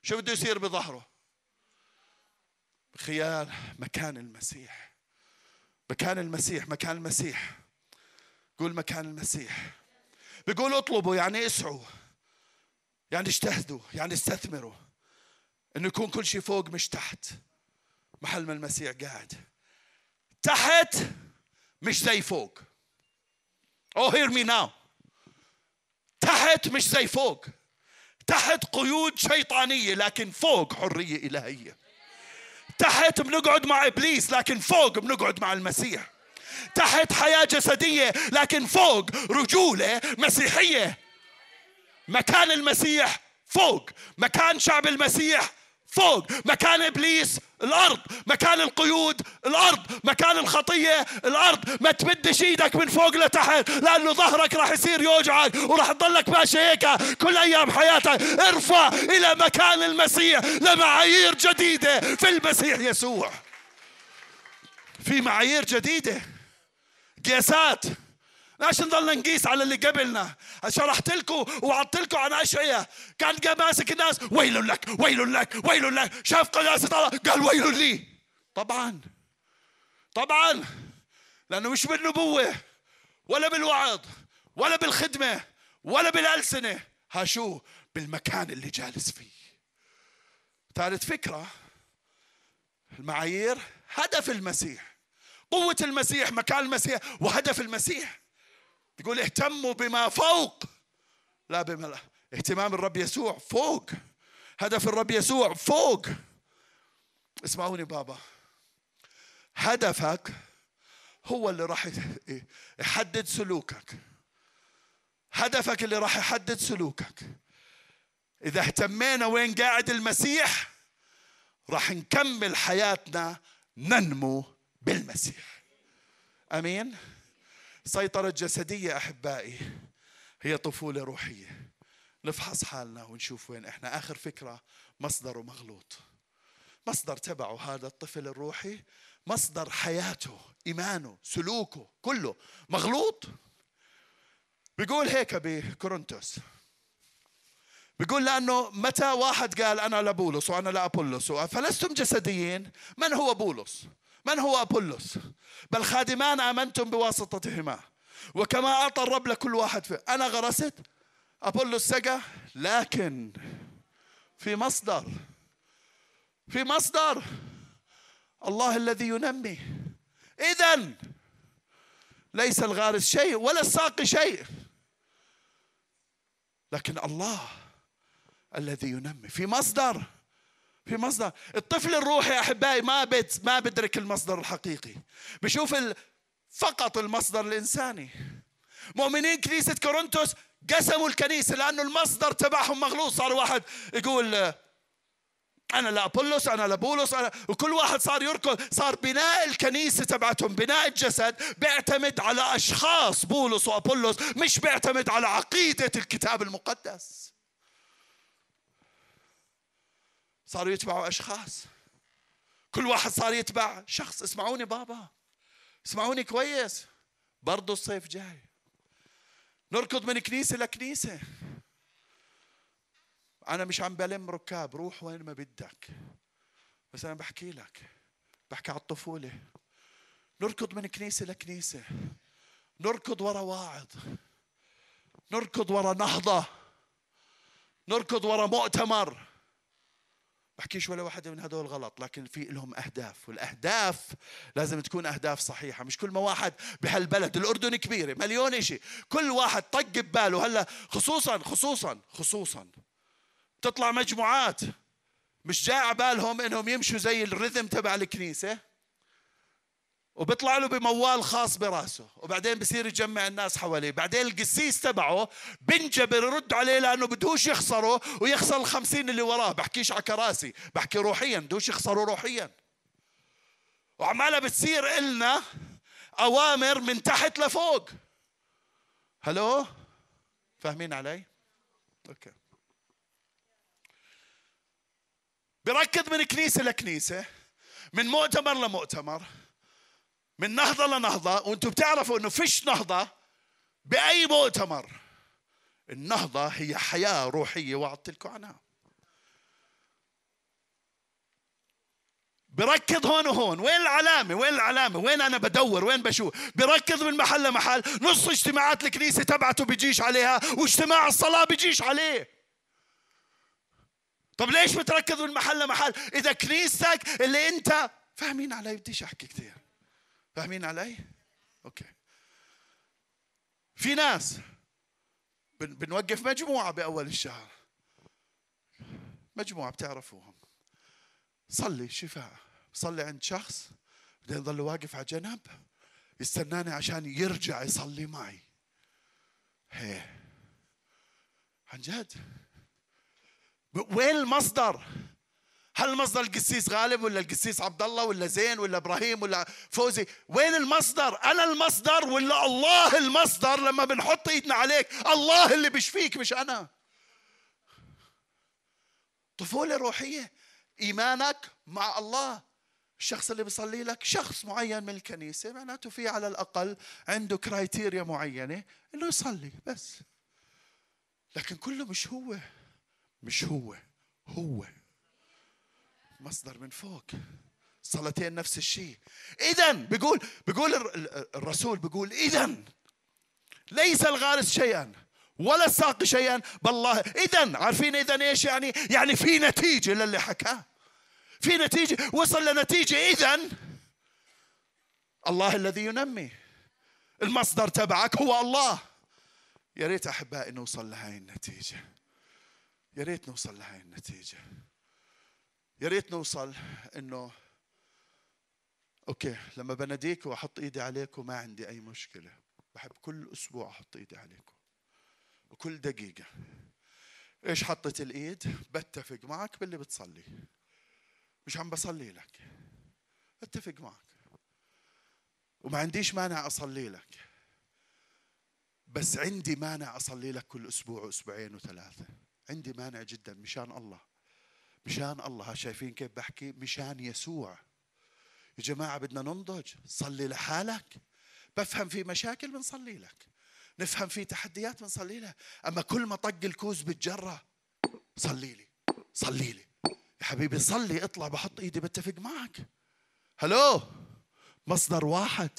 S1: شو بده يصير بظهره؟ خيال مكان المسيح. مكان المسيح مكان المسيح. قول مكان المسيح. بيقول اطلبوا يعني اسعوا. يعني اجتهدوا يعني استثمروا. إنه يكون كل شيء فوق مش تحت. محل ما المسيح قاعد. تحت مش زي فوق. Oh hear me now. تحت مش زي فوق. تحت قيود شيطانية لكن فوق حرية إلهية. تحت بنقعد مع إبليس لكن فوق بنقعد مع المسيح. تحت حياة جسدية لكن فوق رجولة مسيحية. مكان المسيح فوق. مكان شعب المسيح فوق. مكان إبليس الأرض. مكان القيود الأرض. مكان الخطية الأرض. ما تمدش إيدك من فوق لتحت لأنه ظهرك راح يصير يوجعك وراح تضلك ماشي هيك كل أيام حياتك. ارفع إلى مكان المسيح لمعايير جديدة في المسيح يسوع. في معايير جديدة. قياسات ليش نضلنا نقيس على اللي قبلنا. شرحت لكم وعدت لكم عن اشعياء كان ماسك الناس ويل لك ويل لك ويل لك. شاف قداسة الله قال ويل لي. طبعا. طبعا. لأنه مش بالنبوة ولا بالوعظ ولا بالخدمة ولا بالألسنة. ها شو بالمكان اللي جالس فيه. ثالث فكرة المعايير هدف المسيح. قوة المسيح مكان المسيح وهدف المسيح. يقول اهتموا بما فوق لا بما لا. اهتمام الرب يسوع فوق. هدف الرب يسوع فوق. اسمعوني بابا. هدفك هو اللي راح يحدد سلوكك. هدفك اللي راح يحدد سلوكك. إذا اهتمينا وين قاعد المسيح راح نكمل حياتنا ننمو بالمسيح. آمين؟ سيطرة جسدية أحبائي هي طفولة روحية. نفحص حالنا ونشوف وين إحنا. آخر فكرة مصدره مغلوط. مصدر تبعه هذا الطفل الروحي. مصدر حياته إيمانه سلوكه كله مغلوط. بيقول هيك بكورنثوس بيقول لأنه متى واحد قال أنا لبولس وأنا لأبولس فلستم جسديين من هو بولس؟ من هو أبولس؟ بل خادمان آمنتم بواسطتهما. وكما أعطى الرب لكل واحد فيه أنا غرست أبولس سقى لكن في مصدر في مصدر الله الذي ينمي. اذا ليس الغارس شيء ولا الساقي شيء لكن الله الذي ينمي. في مصدر في مصدر. الطفل الروحي أحبائي ما بت ما بدرك المصدر الحقيقي. بشوف فقط المصدر الإنساني. مؤمنين كنيسة كورنثوس قسموا الكنيسة لأنه المصدر تبعهم مغلوط. صار واحد يقول أنا لا ابولس أنا لا بولس أنا وكل واحد صار يركض. صار بناء الكنيسة تبعتهم بناء الجسد بيعتمد على أشخاص بولس وابولس مش بيعتمد على عقيدة الكتاب المقدس. صاروا يتبعوا أشخاص. كل واحد صار يتبع شخص. اسمعوني بابا. اسمعوني كويس. برضه الصيف جاي. نركض من كنيسة لكنيسة. أنا مش عم بلم ركاب. روح وين ما بدك. بس أنا بحكي لك. بحكي على الطفولة. نركض من كنيسة لكنيسة. نركض ورا واعظ. نركض ورا نهضة. نركض ورا مؤتمر. بحكيش ولا واحدة من هدول غلط لكن في لهم أهداف والأهداف لازم تكون أهداف صحيحة مش كل ما واحد بهالبلد الأردن كبيرة مليون إشي كل واحد طق بباله. هلأ خصوصا خصوصا خصوصا تطلع مجموعات مش جاي بالهم إنهم يمشوا زي الرذم تبع الكنيسة؟ وبيطلع له بموال خاص براسه وبعدين بصير يجمع الناس حواليه. بعدين القسيس تبعه بنجبر يرد عليه لأنه بدهوش يخسره ويخسر الخمسين اللي وراه. بحكيش على كراسي بحكي روحيا بدهوش يخسروا روحيا. وعمالها بتصير إلنا أوامر من تحت لفوق. هلو؟ فاهمين علي؟ أوكي. بركض من كنيسة لكنيسة من مؤتمر لمؤتمر. من نهضة لنهضة وأنتم بتعرفوا انه فيش نهضة بأي مؤتمر النهضة هي حياة روحية وعدت لكم عنها بركض هون وهون. وين العلامة؟ وين العلامة؟ وين أنا بدور؟ وين بشوف؟ بركض من محل لمحل. نص اجتماعات الكنيسة تبعته بيجيش عليها واجتماع الصلاة بيجيش عليه. طب ليش بتركض من محل لمحل؟ إذا كنيستك اللي أنت فاهمين علي؟ بديش أحكي كثير فاهمين علي؟ أوكي. في ناس بنوقف مجموعة بأول الشهر. مجموعة بتعرفوهم. صلي شفاء. صلي عند شخص بعدين يضل واقف على جنب. يستناني عشان يرجع يصلي معي. هي. عن جد. وين المصدر؟ هل المصدر القسيس غالب ولا القسيس عبد الله ولا زين ولا إبراهيم ولا فوزي؟ وين المصدر؟ أنا المصدر ولا الله المصدر لما بنحط إيدنا عليك، الله اللي بيشفيك مش أنا. طفولة روحية. إيمانك مع الله. الشخص اللي بيصلي لك شخص معين من الكنيسة معناته في على الأقل عنده كرايتيريا معينة إنه يصلي بس. لكن كله مش هو. مش هو. هو. مصدر من فوق. صلاتين نفس الشيء. اذا بيقول بيقول الرسول بيقول اذا ليس الغارس شيئا ولا الساقي شيئا بالله اذا عارفين اذا إيش يعني؟ يعني في نتيجة للي حكاه في نتيجة وصل لنتيجة اذا الله الذي ينمي. المصدر تبعك هو الله. يا ريت أحبائي نوصل لهي النتيجة. يا ريت نوصل لهي النتيجة. يا ريت نوصل إنه okay لما بناديك وأحط إيدي عليكم ما عندي أي مشكلة. بحب كل أسبوع أحط إيدي عليكم وكل دقيقة. إيش حطيت الإيد؟ بتفق معك باللي بتصلي. مش عم بصلي لك. اتفق معك. وما عنديش مانع أصلي لك. بس عندي مانع أصلي لك كل أسبوع وأسبوعين وثلاثة. عندي مانع جدا مشان الله. مشان الله. شايفين كيف بحكي؟ مشان يسوع. يا جماعة بدنا ننضج. صلي لحالك. بفهم في مشاكل بنصلي لك. نفهم في تحديات بنصلي لك أما كل ما طق الكوز بتجرى صلي لي. صلي لي. يا حبيبي صلي. اطلع بحط ايدي بتفق معك. hello؟ مصدر واحد.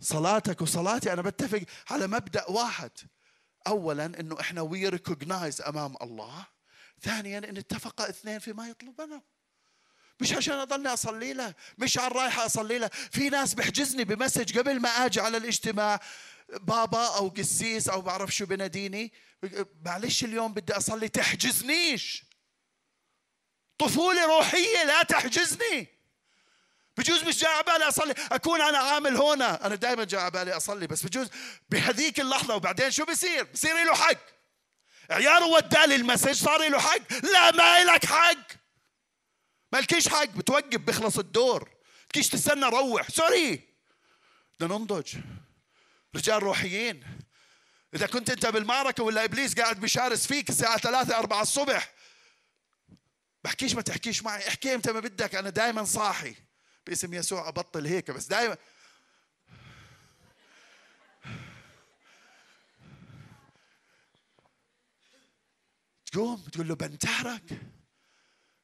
S1: صلاتك وصلاتي. أنا بتفق على مبدأ واحد. اولا إنه إحنا we recognize أمام الله. ثانيا إن اتفق اثنين فيما يطلبونه مش عشان أضلني أصلي له مش على الرايحه أصلي له. في ناس بحجزني ب message قبل ما آجي على الاجتماع بابا أو قسيس أو بعرف شو بناديني معلش اليوم بدي أصلي تحجزنيش. طفولة روحية لا تحجزني. بجوز مش جاي على بالي أصلي. أكون أنا عامل هنا. أنا دائما جاي على بالي أصلي بس بجوز بهذيك اللحظة وبعدين شو بصير بصير له حق. عياره ودالي ال message صار له حق لا ما لك حق مالكيش حق بتوقف بيخلص الدور. فيش تستنى روح. sorry. بدنا ننضج. رجال روحيين. إذا كنت أنت بالمعركة ولا إبليس قاعد بيشارس فيك الساعة ثلاثة أربعة الصبح بحكيش ما تحكيش معي. احكي أنت ما بدك أنا دائما صاحي. باسم يسوع أبطل هيك بس دائما تقوم تقول له بنتهرك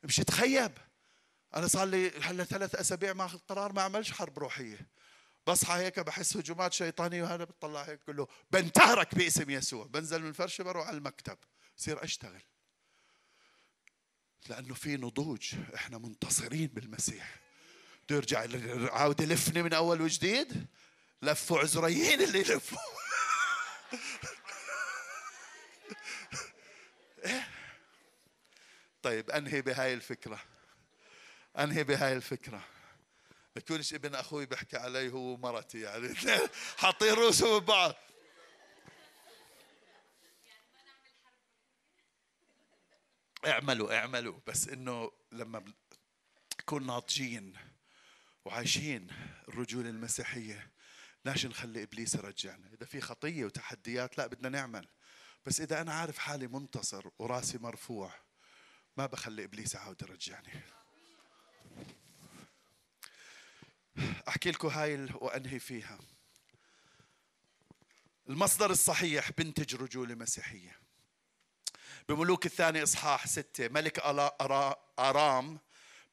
S1: مش تخيب. أنا صار لي هلا ثلاث أسابيع ماخذ قرار ما اعملش حرب روحية. بصحى هيك بحس هجومات شيطانية وهذا بتطلع هيك بقول له بنتهرك باسم يسوع. بنزل من الفرشة بروح على المكتب. بصير أشتغل. لأنه في نضوج. إحنا منتصرين بالمسيح. يرجع عاود يلفني من أول وجديد. لفوا عزريين اللي يلفوا. إيه؟ طيب أنهي بهاي الفكرة؟ أنهي بهاي الفكرة؟ بكونش ابن أخوي بحكي علي هو ومرتي يعني حاطين رؤوسهم ببعض اعملوا اعملوا. بس إنه لما نكون ناضجين وعايشين الرجوله المسيحية لاش نخلي إبليس يرجعنا. إذا في خطية وتحديات لا بدنا نعمل. بس إذا أنا عارف حالي منتصر وراسي مرفوع ما بخلي إبليس يعاود يرجعني. أحكي لكم هاي وأنهي فيها. المصدر الصحيح بنتج رجولة مسيحية. بملوك الثاني إصحاح ستة ملك أرام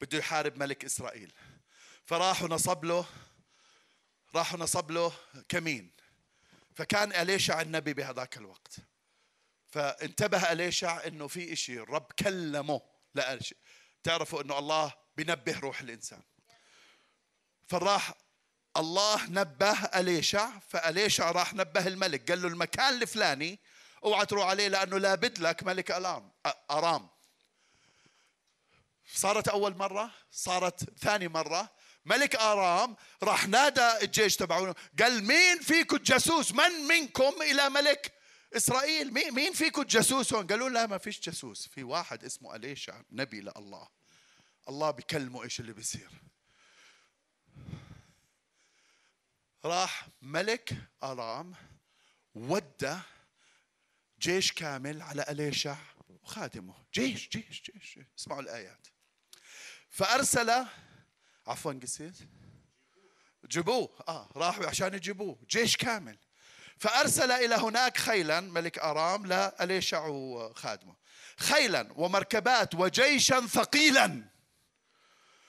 S1: بده يحارب ملك إسرائيل. فراح ونصب له راح ونصب له كمين. فكان اليشع النبي بهذاك الوقت؟ فانتبه أليشع إنه في إشي الرب كلمه لا تعرفوا إنه الله بنبه روح الإنسان. فراح الله نبه أليشع فأليشع راح نبه الملك. قال له المكان الفلاني أوعى تروح عليه لأنه لابد لك ملك ألام أرام. صارت أول مرة صارت ثاني مرة ملك آرام راح نادى الجيش تبعونه. قال مين فيكم؟ الجاسوس من منكم إلى ملك؟ إسرائيل مين فيكم الجاسوس هون؟ قالوا لا ما فيش جاسوس. في واحد اسمه أليشع نبي لله. الله بكلمه إيش اللي بيصير. راح ملك أرام ودى جيش كامل على أليشع وخادمه. جيش جيش جيش اسمعوا الآيات. فأرسل عفوا قسيت جيبوه. آه راحوا عشان يجيبوه. جيش كامل. فأرسل إلى هناك خيلا ملك أرام لأليشع وخادمه خيلا ومركبات وجيشا ثقيلا.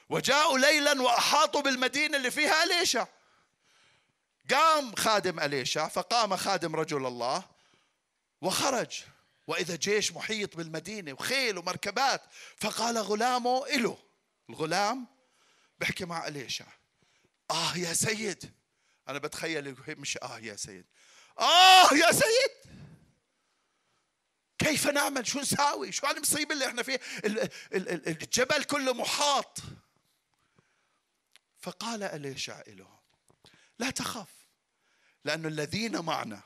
S1: وجاءوا ليلا وأحاطوا بالمدينة اللي فيها أليشع. قام خادم أليشع فقام خادم رجل الله وخرج. وإذا جيش محيط بالمدينة وخيل ومركبات فقال غلامه إله. الغلام بحكي مع أليشع. آه يا سيد. أنا بتخيل مش آه يا سيد. آه يا سيد. كيف نعمل؟ شو نساوي؟ شو المصيبة اللي إحنا فيها؟ الجبل كله محاط. فقال أليشع له لا تخف لأن الذين معنا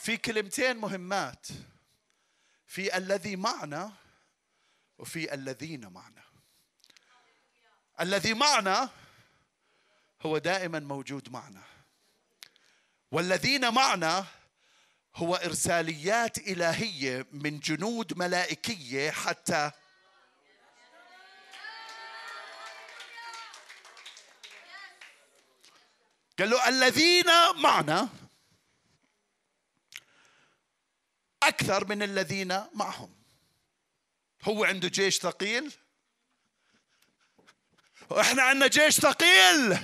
S1: في كلمتين مهمات. في الذي معنا وفي الذين معنا. الذي معنا هو دائما موجود معنا. والذين معنا هو إرساليات إلهية من جنود ملائكية حتى قال له الذين معنا أكثر من الذين معهم. هو عنده جيش ثقيل؟ وإحنا عندنا جيش ثقيل.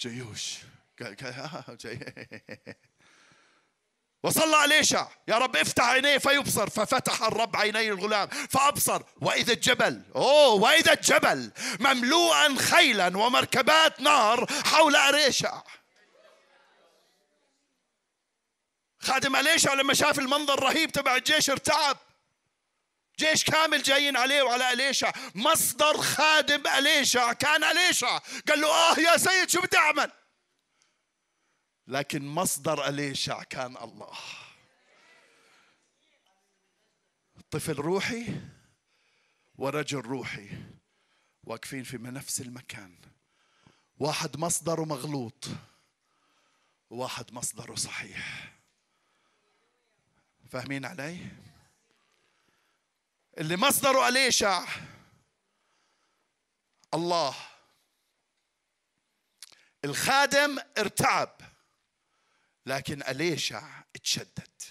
S1: جيوش. وصلى أليشع يا رب افتح عينيه فيبصر. ففتح الرب عيني الغلام. فأبصر. وإذا الجبل. أوه وإذا الجبل. مملوءا خيلا ومركبات نار حول أليشع خادم أليشع لما شاف المنظر الرهيب تبع الجيش ارتعب. جيش كامل جايين عليه وعلى أليشع مصدر خادم أليشع كان أليشع قال له آه يا سيد شو بدي أعمل؟ لكن مصدر أليشع كان الله. طفل روحي ورجل روحي واقفين في نفس المكان. واحد مصدره مغلوط وواحد مصدره صحيح. فاهمين علي؟ اللي مصدره أليشع الله. الخادم ارتعب لكن أليشع اتشدد.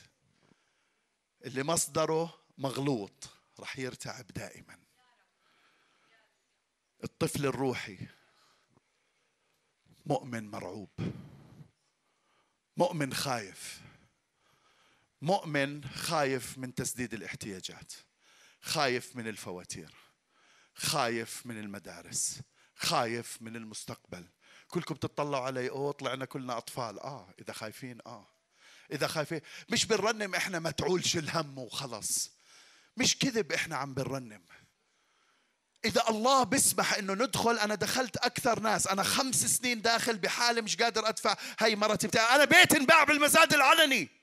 S1: اللي مصدره مغلوط رح يرتعب دائما. الطفل الروحي مؤمن مرعوب مؤمن خايف مؤمن خايف من تسديد الاحتياجات. خايف من الفواتير خايف من المدارس خايف من المستقبل. كلكم بتطلعوا علي أوه طلعنا كلنا أطفال. آه إذا خايفين آه. إذا خايفين مش بنرنم إحنا ما تعولش الهم وخلص. مش كذب إحنا عم بنرنم. إذا الله بيسمح إنه ندخل أنا دخلت أكثر ناس. أنا خمس سنين داخل بحالة مش قادر أدفع هي مرتي بتاعي. أنا بيت انباع بالمزاد العلني.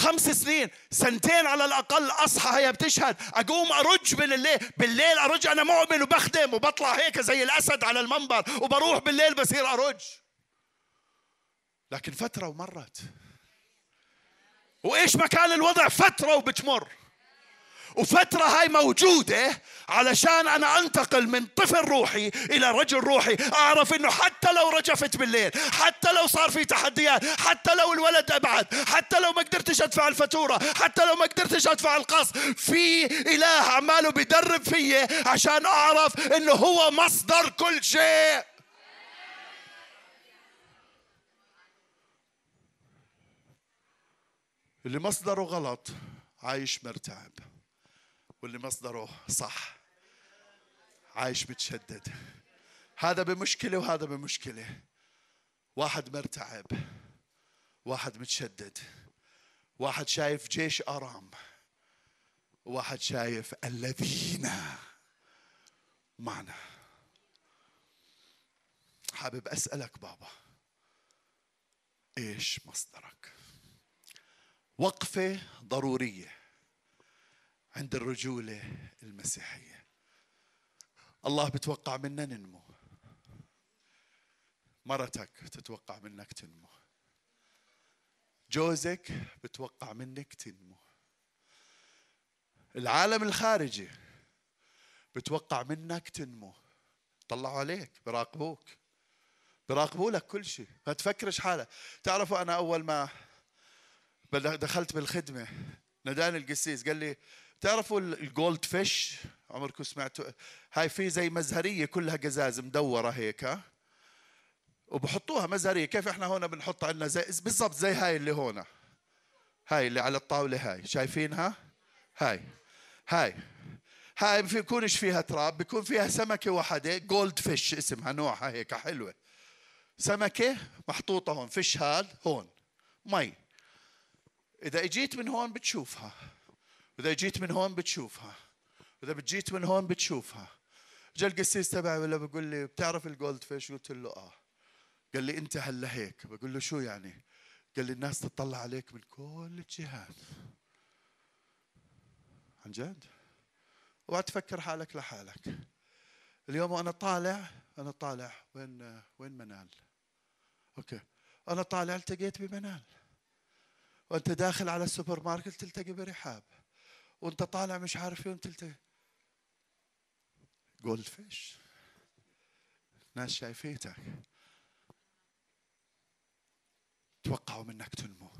S1: خمس سنين سنتين على الأقل أصحى هي بتشهد أقوم أرج من الليل بالليل أرج أنا مؤمن وبخدم وبطلع هيك زي الأسد على المنبر وبروح بالليل بصير أرج. لكن فترة ومرت. وإيش ما كان الوضع؟ فترة وبتمر. وفترة هاي موجودة علشان أنا أنتقل من طفل روحي إلى رجل روحي. أعرف أنه حتى لو رجفت بالليل حتى لو صار في تحديات حتى لو الولد أبعد حتى لو ما قدرتش أدفع الفاتورة حتى لو ما قدرتش أدفع القص في إله عماله بدرب فيي عشان أعرف أنه هو مصدر كل شيء. اللي مصدره غلط عايش مرتعب. واللي مصدره صح. عايش متشدد. هذا بمشكلة وهذا بمشكلة. واحد مرتعب. واحد متشدد. واحد شايف جيش أرام. واحد شايف الذين معنا. حابب أسألك بابا إيش مصدرك؟ وقفة ضرورية. عند الرجولة المسيحية. الله بتوقع منا ننمو. مرتك تتوقع منك تنمو. جوزك بتوقع منك تنمو. العالم الخارجي بتوقع منك تنمو. طلعوا عليك براقبوك. براقبوا لك كل شيء. ما تفكرش حالك. تعرفوا أنا أول ما دخلت بالخدمة ناداني القسيس قال لي تعرفوا الجولد فيش؟ عمركم سمعتوا؟ هاي في زي مزهرية كلها قزاز مدورة هيك ها؟ وبحطوها مزهرية. كيف إحنا هون بنحط عندنا زي بالضبط زي هاي اللي هون. هاي اللي على الطاولة هاي. شايفينها؟ هاي. هاي. هاي بيكونش فيها تراب بيكون فيها سمكة واحدة goldfish اسمها نوعها هيك حلوة. سمكة محطوطة هون فيش هاد هون. مي. إذا إجيت من هون بتشوفها. وإذا جيت من هون بتشوفها. وإذا بتجيت من هون بتشوفها. جا القسيس تبعي ولا بقول لي بتعرف ال goldfish قلت له آه. قال لي أنت هلا هيك. بقول له شو يعني؟ قال لي الناس تطلع عليك من كل الجهات. عن جد؟ اوعى تفكر حالك لحالك. اليوم وأنا طالع أنا طالع وين وين منال؟ okay. أنا طالع التقيت بمنال. وأنت داخل على السوبر ماركت تلتقي برحاب. وانت طالع مش عارف فين تلتقي goldfish ناس شايفيتك توقعوا منك تنمو.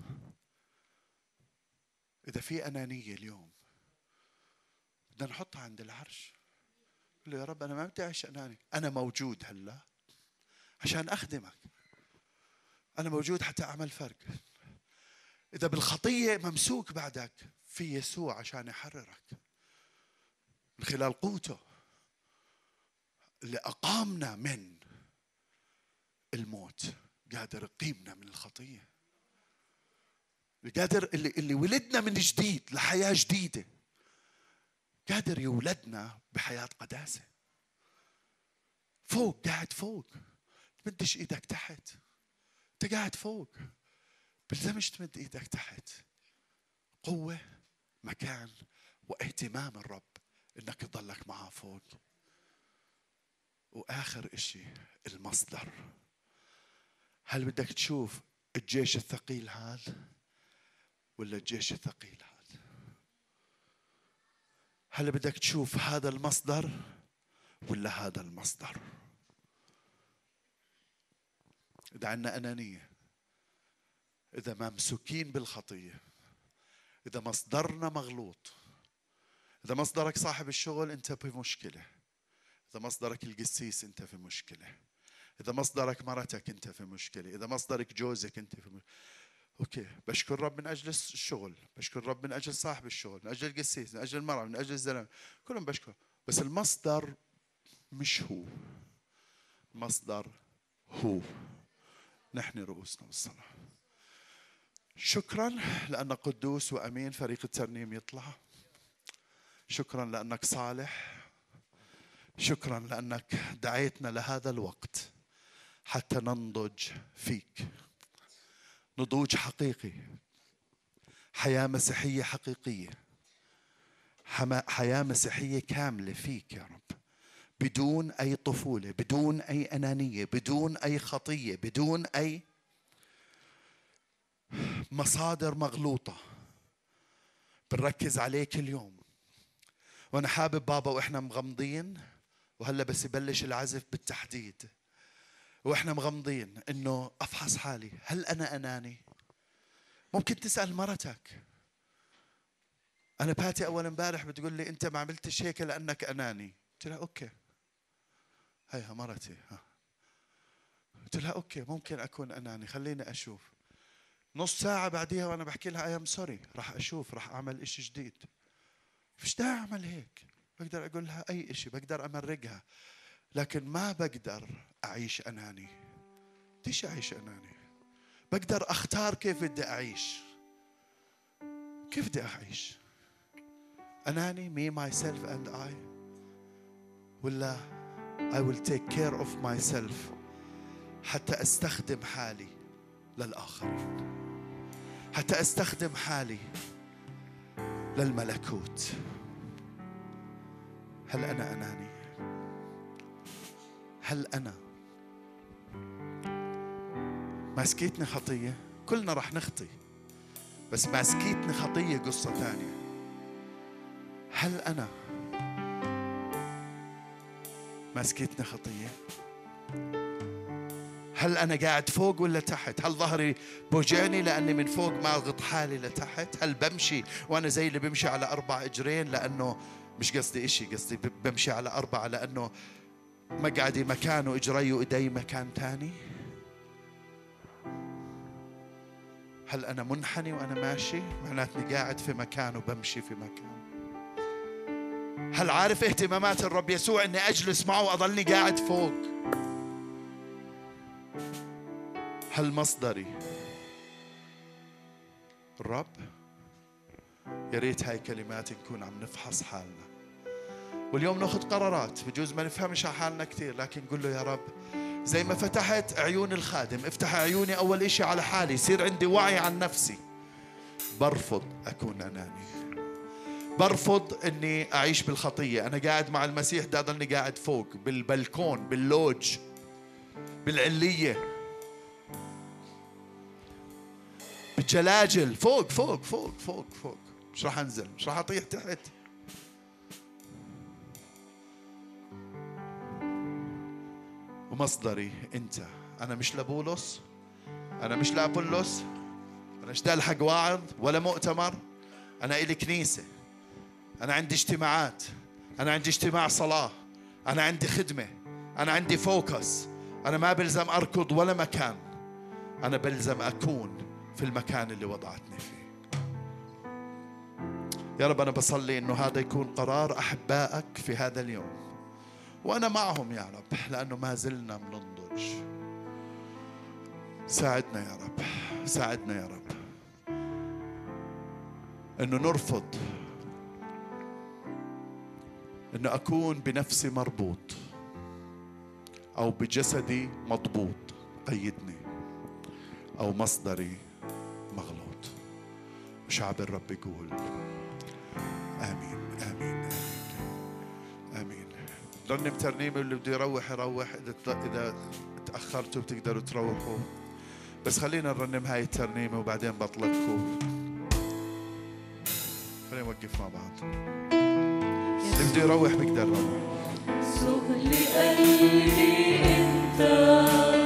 S1: إذا في أنانية اليوم بدنا نحطها عند العرش. قل يا رب أنا ما بدي أعيش أناني. أنا موجود هلا عشان أخدمك. أنا موجود حتى أعمل فرق. إذا بالخطية ممسوك بعدك في يسوع عشان يحررك. من خلال قوته اللي أقامنا من الموت قادر يقيمنا من الخطية. قادر اللي, اللي ولدنا من جديد لحياة جديدة. قادر يولدنا بحياة قداسة. فوق قاعد فوق. تمدش إيدك تحت. أنت قاعد فوق. بلزمش تمد إيدك تحت. قوة مكان واهتمام الرب إنك تضلك معاه فوق. وآخر إشي المصدر. هل بدك تشوف الجيش الثقيل هذا ولا الجيش الثقيل هذا؟ هل بدك تشوف هذا المصدر ولا هذا المصدر؟ إذا عندنا أنانية. إذا ممسوكين بالخطية إذا مصدرنا مغلوط إذا مصدرك صاحب الشغل أنت في مشكلة إذا مصدرك القسيس أنت في مشكلة إذا مصدرك مرتك أنت في مشكلة إذا مصدرك جوزك أنت في مشكلة. أوكي بشكر رب من أجل الشغل بشكر رب من أجل صاحب الشغل من أجل القسيس من أجل المرأة من أجل الزلمة كلهم بشكر. بس المصدر مش هو. المصدر هو. نحن رؤوسنا بالصلاة. شكرا لأنك قدوس وأمين فريق الترنيم يطلع. شكرا لأنك صالح. شكرا لأنك دعيتنا لهذا الوقت حتى ننضج فيك. نضوج حقيقي. حياة مسيحية حقيقية. حياة مسيحية كاملة فيك يا رب. بدون أي طفولة بدون أي أنانية بدون أي خطية بدون أي مصادر مغلوطة. بنركز عليك اليوم. وأنا حابب بابا وإحنا مغمضين وهلأ بس يبلش العزف بالتحديد. وإحنا مغمضين إنه أفحص حالي. هل أنا أناني؟ ممكن تسأل مرتك. أنا باتي أول امبارح بتقول لي أنت ما عملتش هيك لأنك أناني. قلت لها أوكي. هيها مرتي ها. قلت لها okay ممكن أكون أناني. خليني أشوف. نص ساعة بعديها وأنا بحكي لها I am sorry راح أشوف راح أعمل إشي جديد. فيش داعي أعمل هيك؟ بقدر أقول لها أي إشي بقدر أمرقها لكن ما بقدر أعيش أناني. ليش أعيش أناني؟ بقدر أختار كيف بدي أعيش. كيف بدي أعيش؟ أناني me myself and I? ولا I will take care of myself حتى أستخدم حالي؟ للآخرين حتى أستخدم حالي للملكوت. هل أنا أناني؟ هل أنا ماسكيتني خطية؟ كلنا رح نخطي بس ماسكيتني خطية قصة ثانية. هل أنا ماسكيتني خطية؟ هل أنا قاعد فوق ولا تحت؟ هل ظهري بوجعني لأني من فوق ما أضغط حالي لتحت؟ هل بمشي وأنا زي اللي بمشي على أربع إجرين لأنه مش قصدي إشي قصدي بمشي على أربعة لأنه مقعدي مكان وإجري وإيدي مكان تاني؟ هل أنا منحني وأنا ماشي؟ معناتني قاعد في مكان وبمشي في مكان. هل عارف اهتمامات الرب يسوع أني أجلس معه وأظلني قاعد فوق؟ هل مصدري الرب يا ريت هاي كلمات نكون عم نفحص حالنا. واليوم ناخذ قرارات بجوز ما نفهمش حالنا كثير لكن نقول له يا رب زي ما فتحت عيون الخادم افتح عيوني أول إشي على حالي يصير عندي وعي عن نفسي. برفض أكون أناني. برفض إني أعيش بالخطية. أنا قاعد مع المسيح ده ضلني قاعد فوق بالبلكون باللوج بالعلية. الجلاجل فوق فوق فوق فوق فوق. مش راح أنزل مش راح أطيح تحت. ومصدري أنت. أنا مش لبولس أنا مش لابولس أنا مش حق واعظ ولا مؤتمر. أنا إلي كنيسة. أنا عندي اجتماعات. أنا عندي اجتماع صلاة. أنا عندي خدمة. أنا عندي فوكس. أنا ما بلزم أركض ولا مكان. أنا بلزم أكون في المكان اللي وضعتني فيه. يا رب أنا بصلي أنه هذا يكون قرار أحبائك في هذا اليوم. وأنا معهم يا رب لأنه ما زلنا بننضج. ساعدنا يا رب ساعدنا يا رب. أنه نرفض أنه أكون بنفسي مربوط أو بجسدي مضبوط قيدني أو مصدري شعب الرب يقول. آمين آمين آمين آمين. ضمن اللي بده يروح يروح. إذا إذا تأخرتوا بتقدروا تروحوا. بس خلينا نرنم هاي الترنيمة وبعدين بطلبكم خلينا نوقف مع بعض. اللي بده يروح بيقدر يروح.
S2: سوق قلبي انت.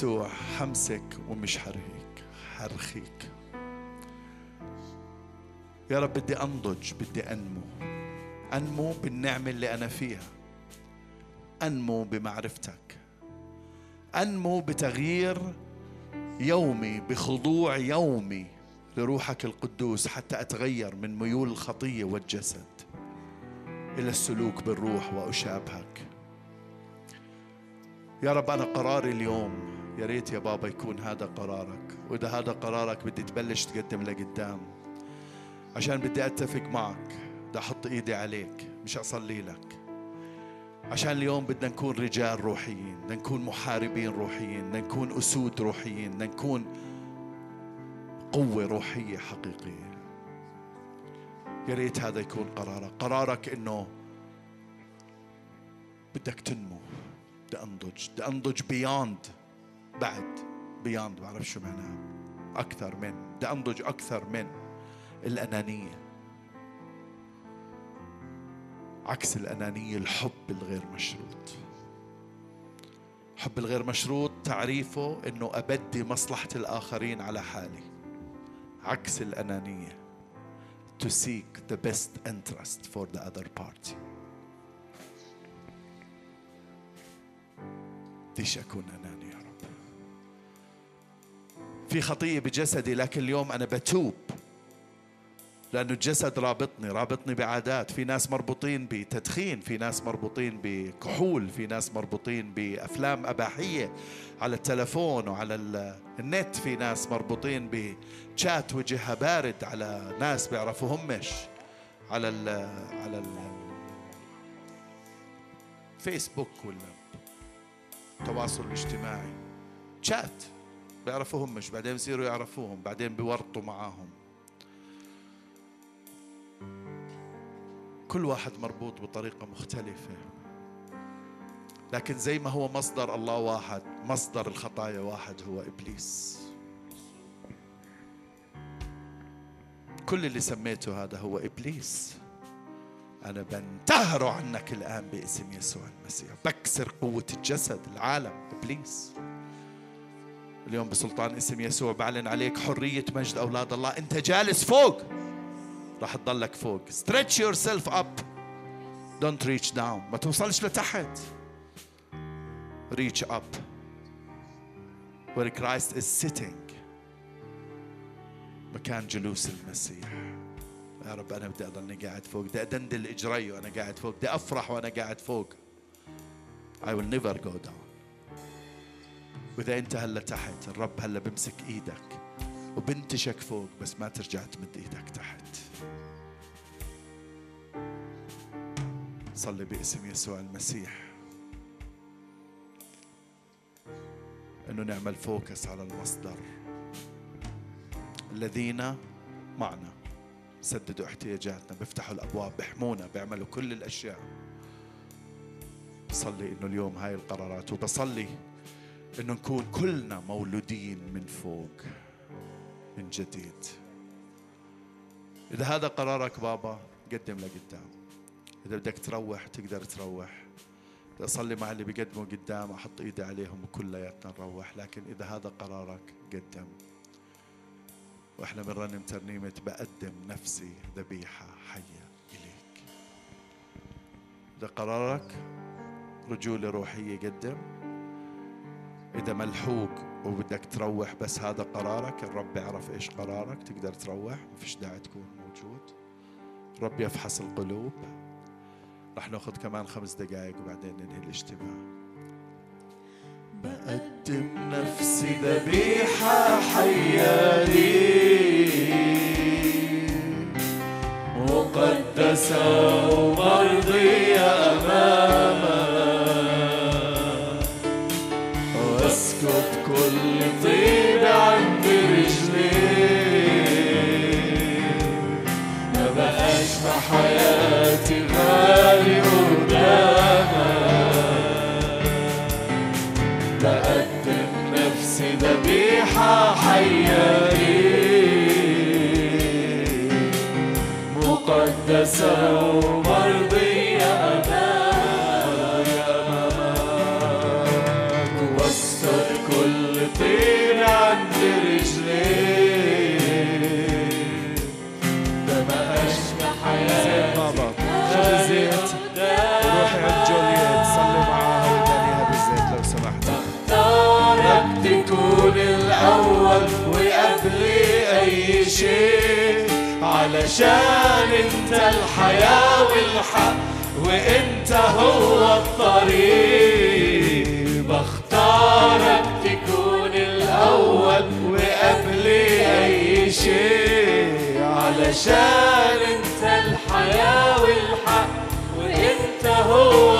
S2: يسوع
S1: حمسك ومش حرهيك حرخيك. يا رب بدي أنضج بدي أنمو. أنمو بالنعمة اللي أنا فيها. أنمو بمعرفتك. أنمو بتغيير يومي بخضوع يومي لروحك القدوس حتى أتغير من ميول الخطية والجسد إلى السلوك بالروح وأشابهك. يا رب أنا قراري اليوم يا ريت يا بابا يكون هذا قرارك. وإذا هذا قرارك بدي تبلش تقدم لقدام. عشان بدي أتفق معك بدي أحط إيدي عليك مش أصلي لك. عشان اليوم بدنا نكون رجال روحيين بدنا نكون محاربين روحيين بدنا نكون أسود روحيين بدنا نكون قوة روحية حقيقية. يا ريت هذا يكون قرارك. قرارك إنه بدك تنمو بدي أنضج بدي أنضج beyond بعد beyond بعرف شو معناها. أكثر من بدي أنضج أكثر من الأنانية. عكس الأنانية الحب الغير مشروط. حب الغير مشروط تعريفه إنه أبدي مصلحة الآخرين على حالي. عكس الأنانية. To seek the best interest for the other party. بديش أكون أناني. في خطية بجسدي لكن اليوم أنا بتوب. لأنه الجسد رابطني رابطني بعادات. في ناس مربوطين بتدخين في ناس مربوطين بكحول في ناس مربوطين بأفلام أباحية على التلفون وعلى النت. في ناس مربوطين بشات وجهها بارد على ناس بيعرفوهمش على ال على ال فيسبوك ولا التواصل الاجتماعي. شات. بيعرفوهم مش بعدين بصيروا يعرفوهم بعدين بيورطوا معاهم. كل واحد مربوط بطريقة مختلفة. لكن زي ما هو مصدر الله واحد مصدر الخطايا واحد هو إبليس. كل اللي سميته هذا هو إبليس. أنا بنتهر عنك الآن باسم يسوع المسيح. بكسر قوة الجسد العالم إبليس. اليوم بسلطان اسم يسوع بعلن عليك حرية مجد أولاد الله. أنت جالس فوق. راح تضلك فوق. Stretch yourself up. Don't reach down. ما توصلش لتحت. Reach up. Where Christ is sitting. مكان جلوس المسيح. يا رب أنا بدي أضلني قاعد فوق. بدي أدندل إجري وأنا قاعد فوق. بدي أفرح وأنا قاعد فوق. I will never go down. وإذا أنت هلأ تحت الرب هلأ بمسك إيدك وبنتشك فوق بس ما ترجع تمد إيدك تحت. صلي باسم يسوع المسيح. إنه نعمل فوكس على المصدر. الذين معنا سددوا احتياجاتنا بيفتحوا الأبواب بيحمونا بيعملوا كل الأشياء. بصلي إنه اليوم هاي القرارات وبصلي انه نكون كلنا مولودين من فوق من جديد. إذا هذا قرارك بابا قدم لقدام إذا بدك تروح تقدر تروح. أصلي مع اللي بيقدموا قدام أحط إيدي عليهم وكلياتنا نروح. لكن إذا هذا قرارك قدم. وإحنا بنرنم ترنيمة بقدم نفسي ذبيحة حية إليك. إذا قرارك رجولة روحية قدم. إذا ملحوق وبدك تروح بس هذا قرارك الرب يعرف إيش قرارك تقدر تروح ما فيش داعي تكون موجود. رب يفحص القلوب. رح ناخذ كمان خمس دقائق وبعدين ننهي الاجتماع. بقدم نفسي ذبيحة حية
S2: مقدسة ومرضية. حياتي مقدسة شيء علشان انت الحياة والحق وانت هو الطريق. بختارك تكون الأول وقبل أي شيء. علشان انت الحياة والحق وانت هو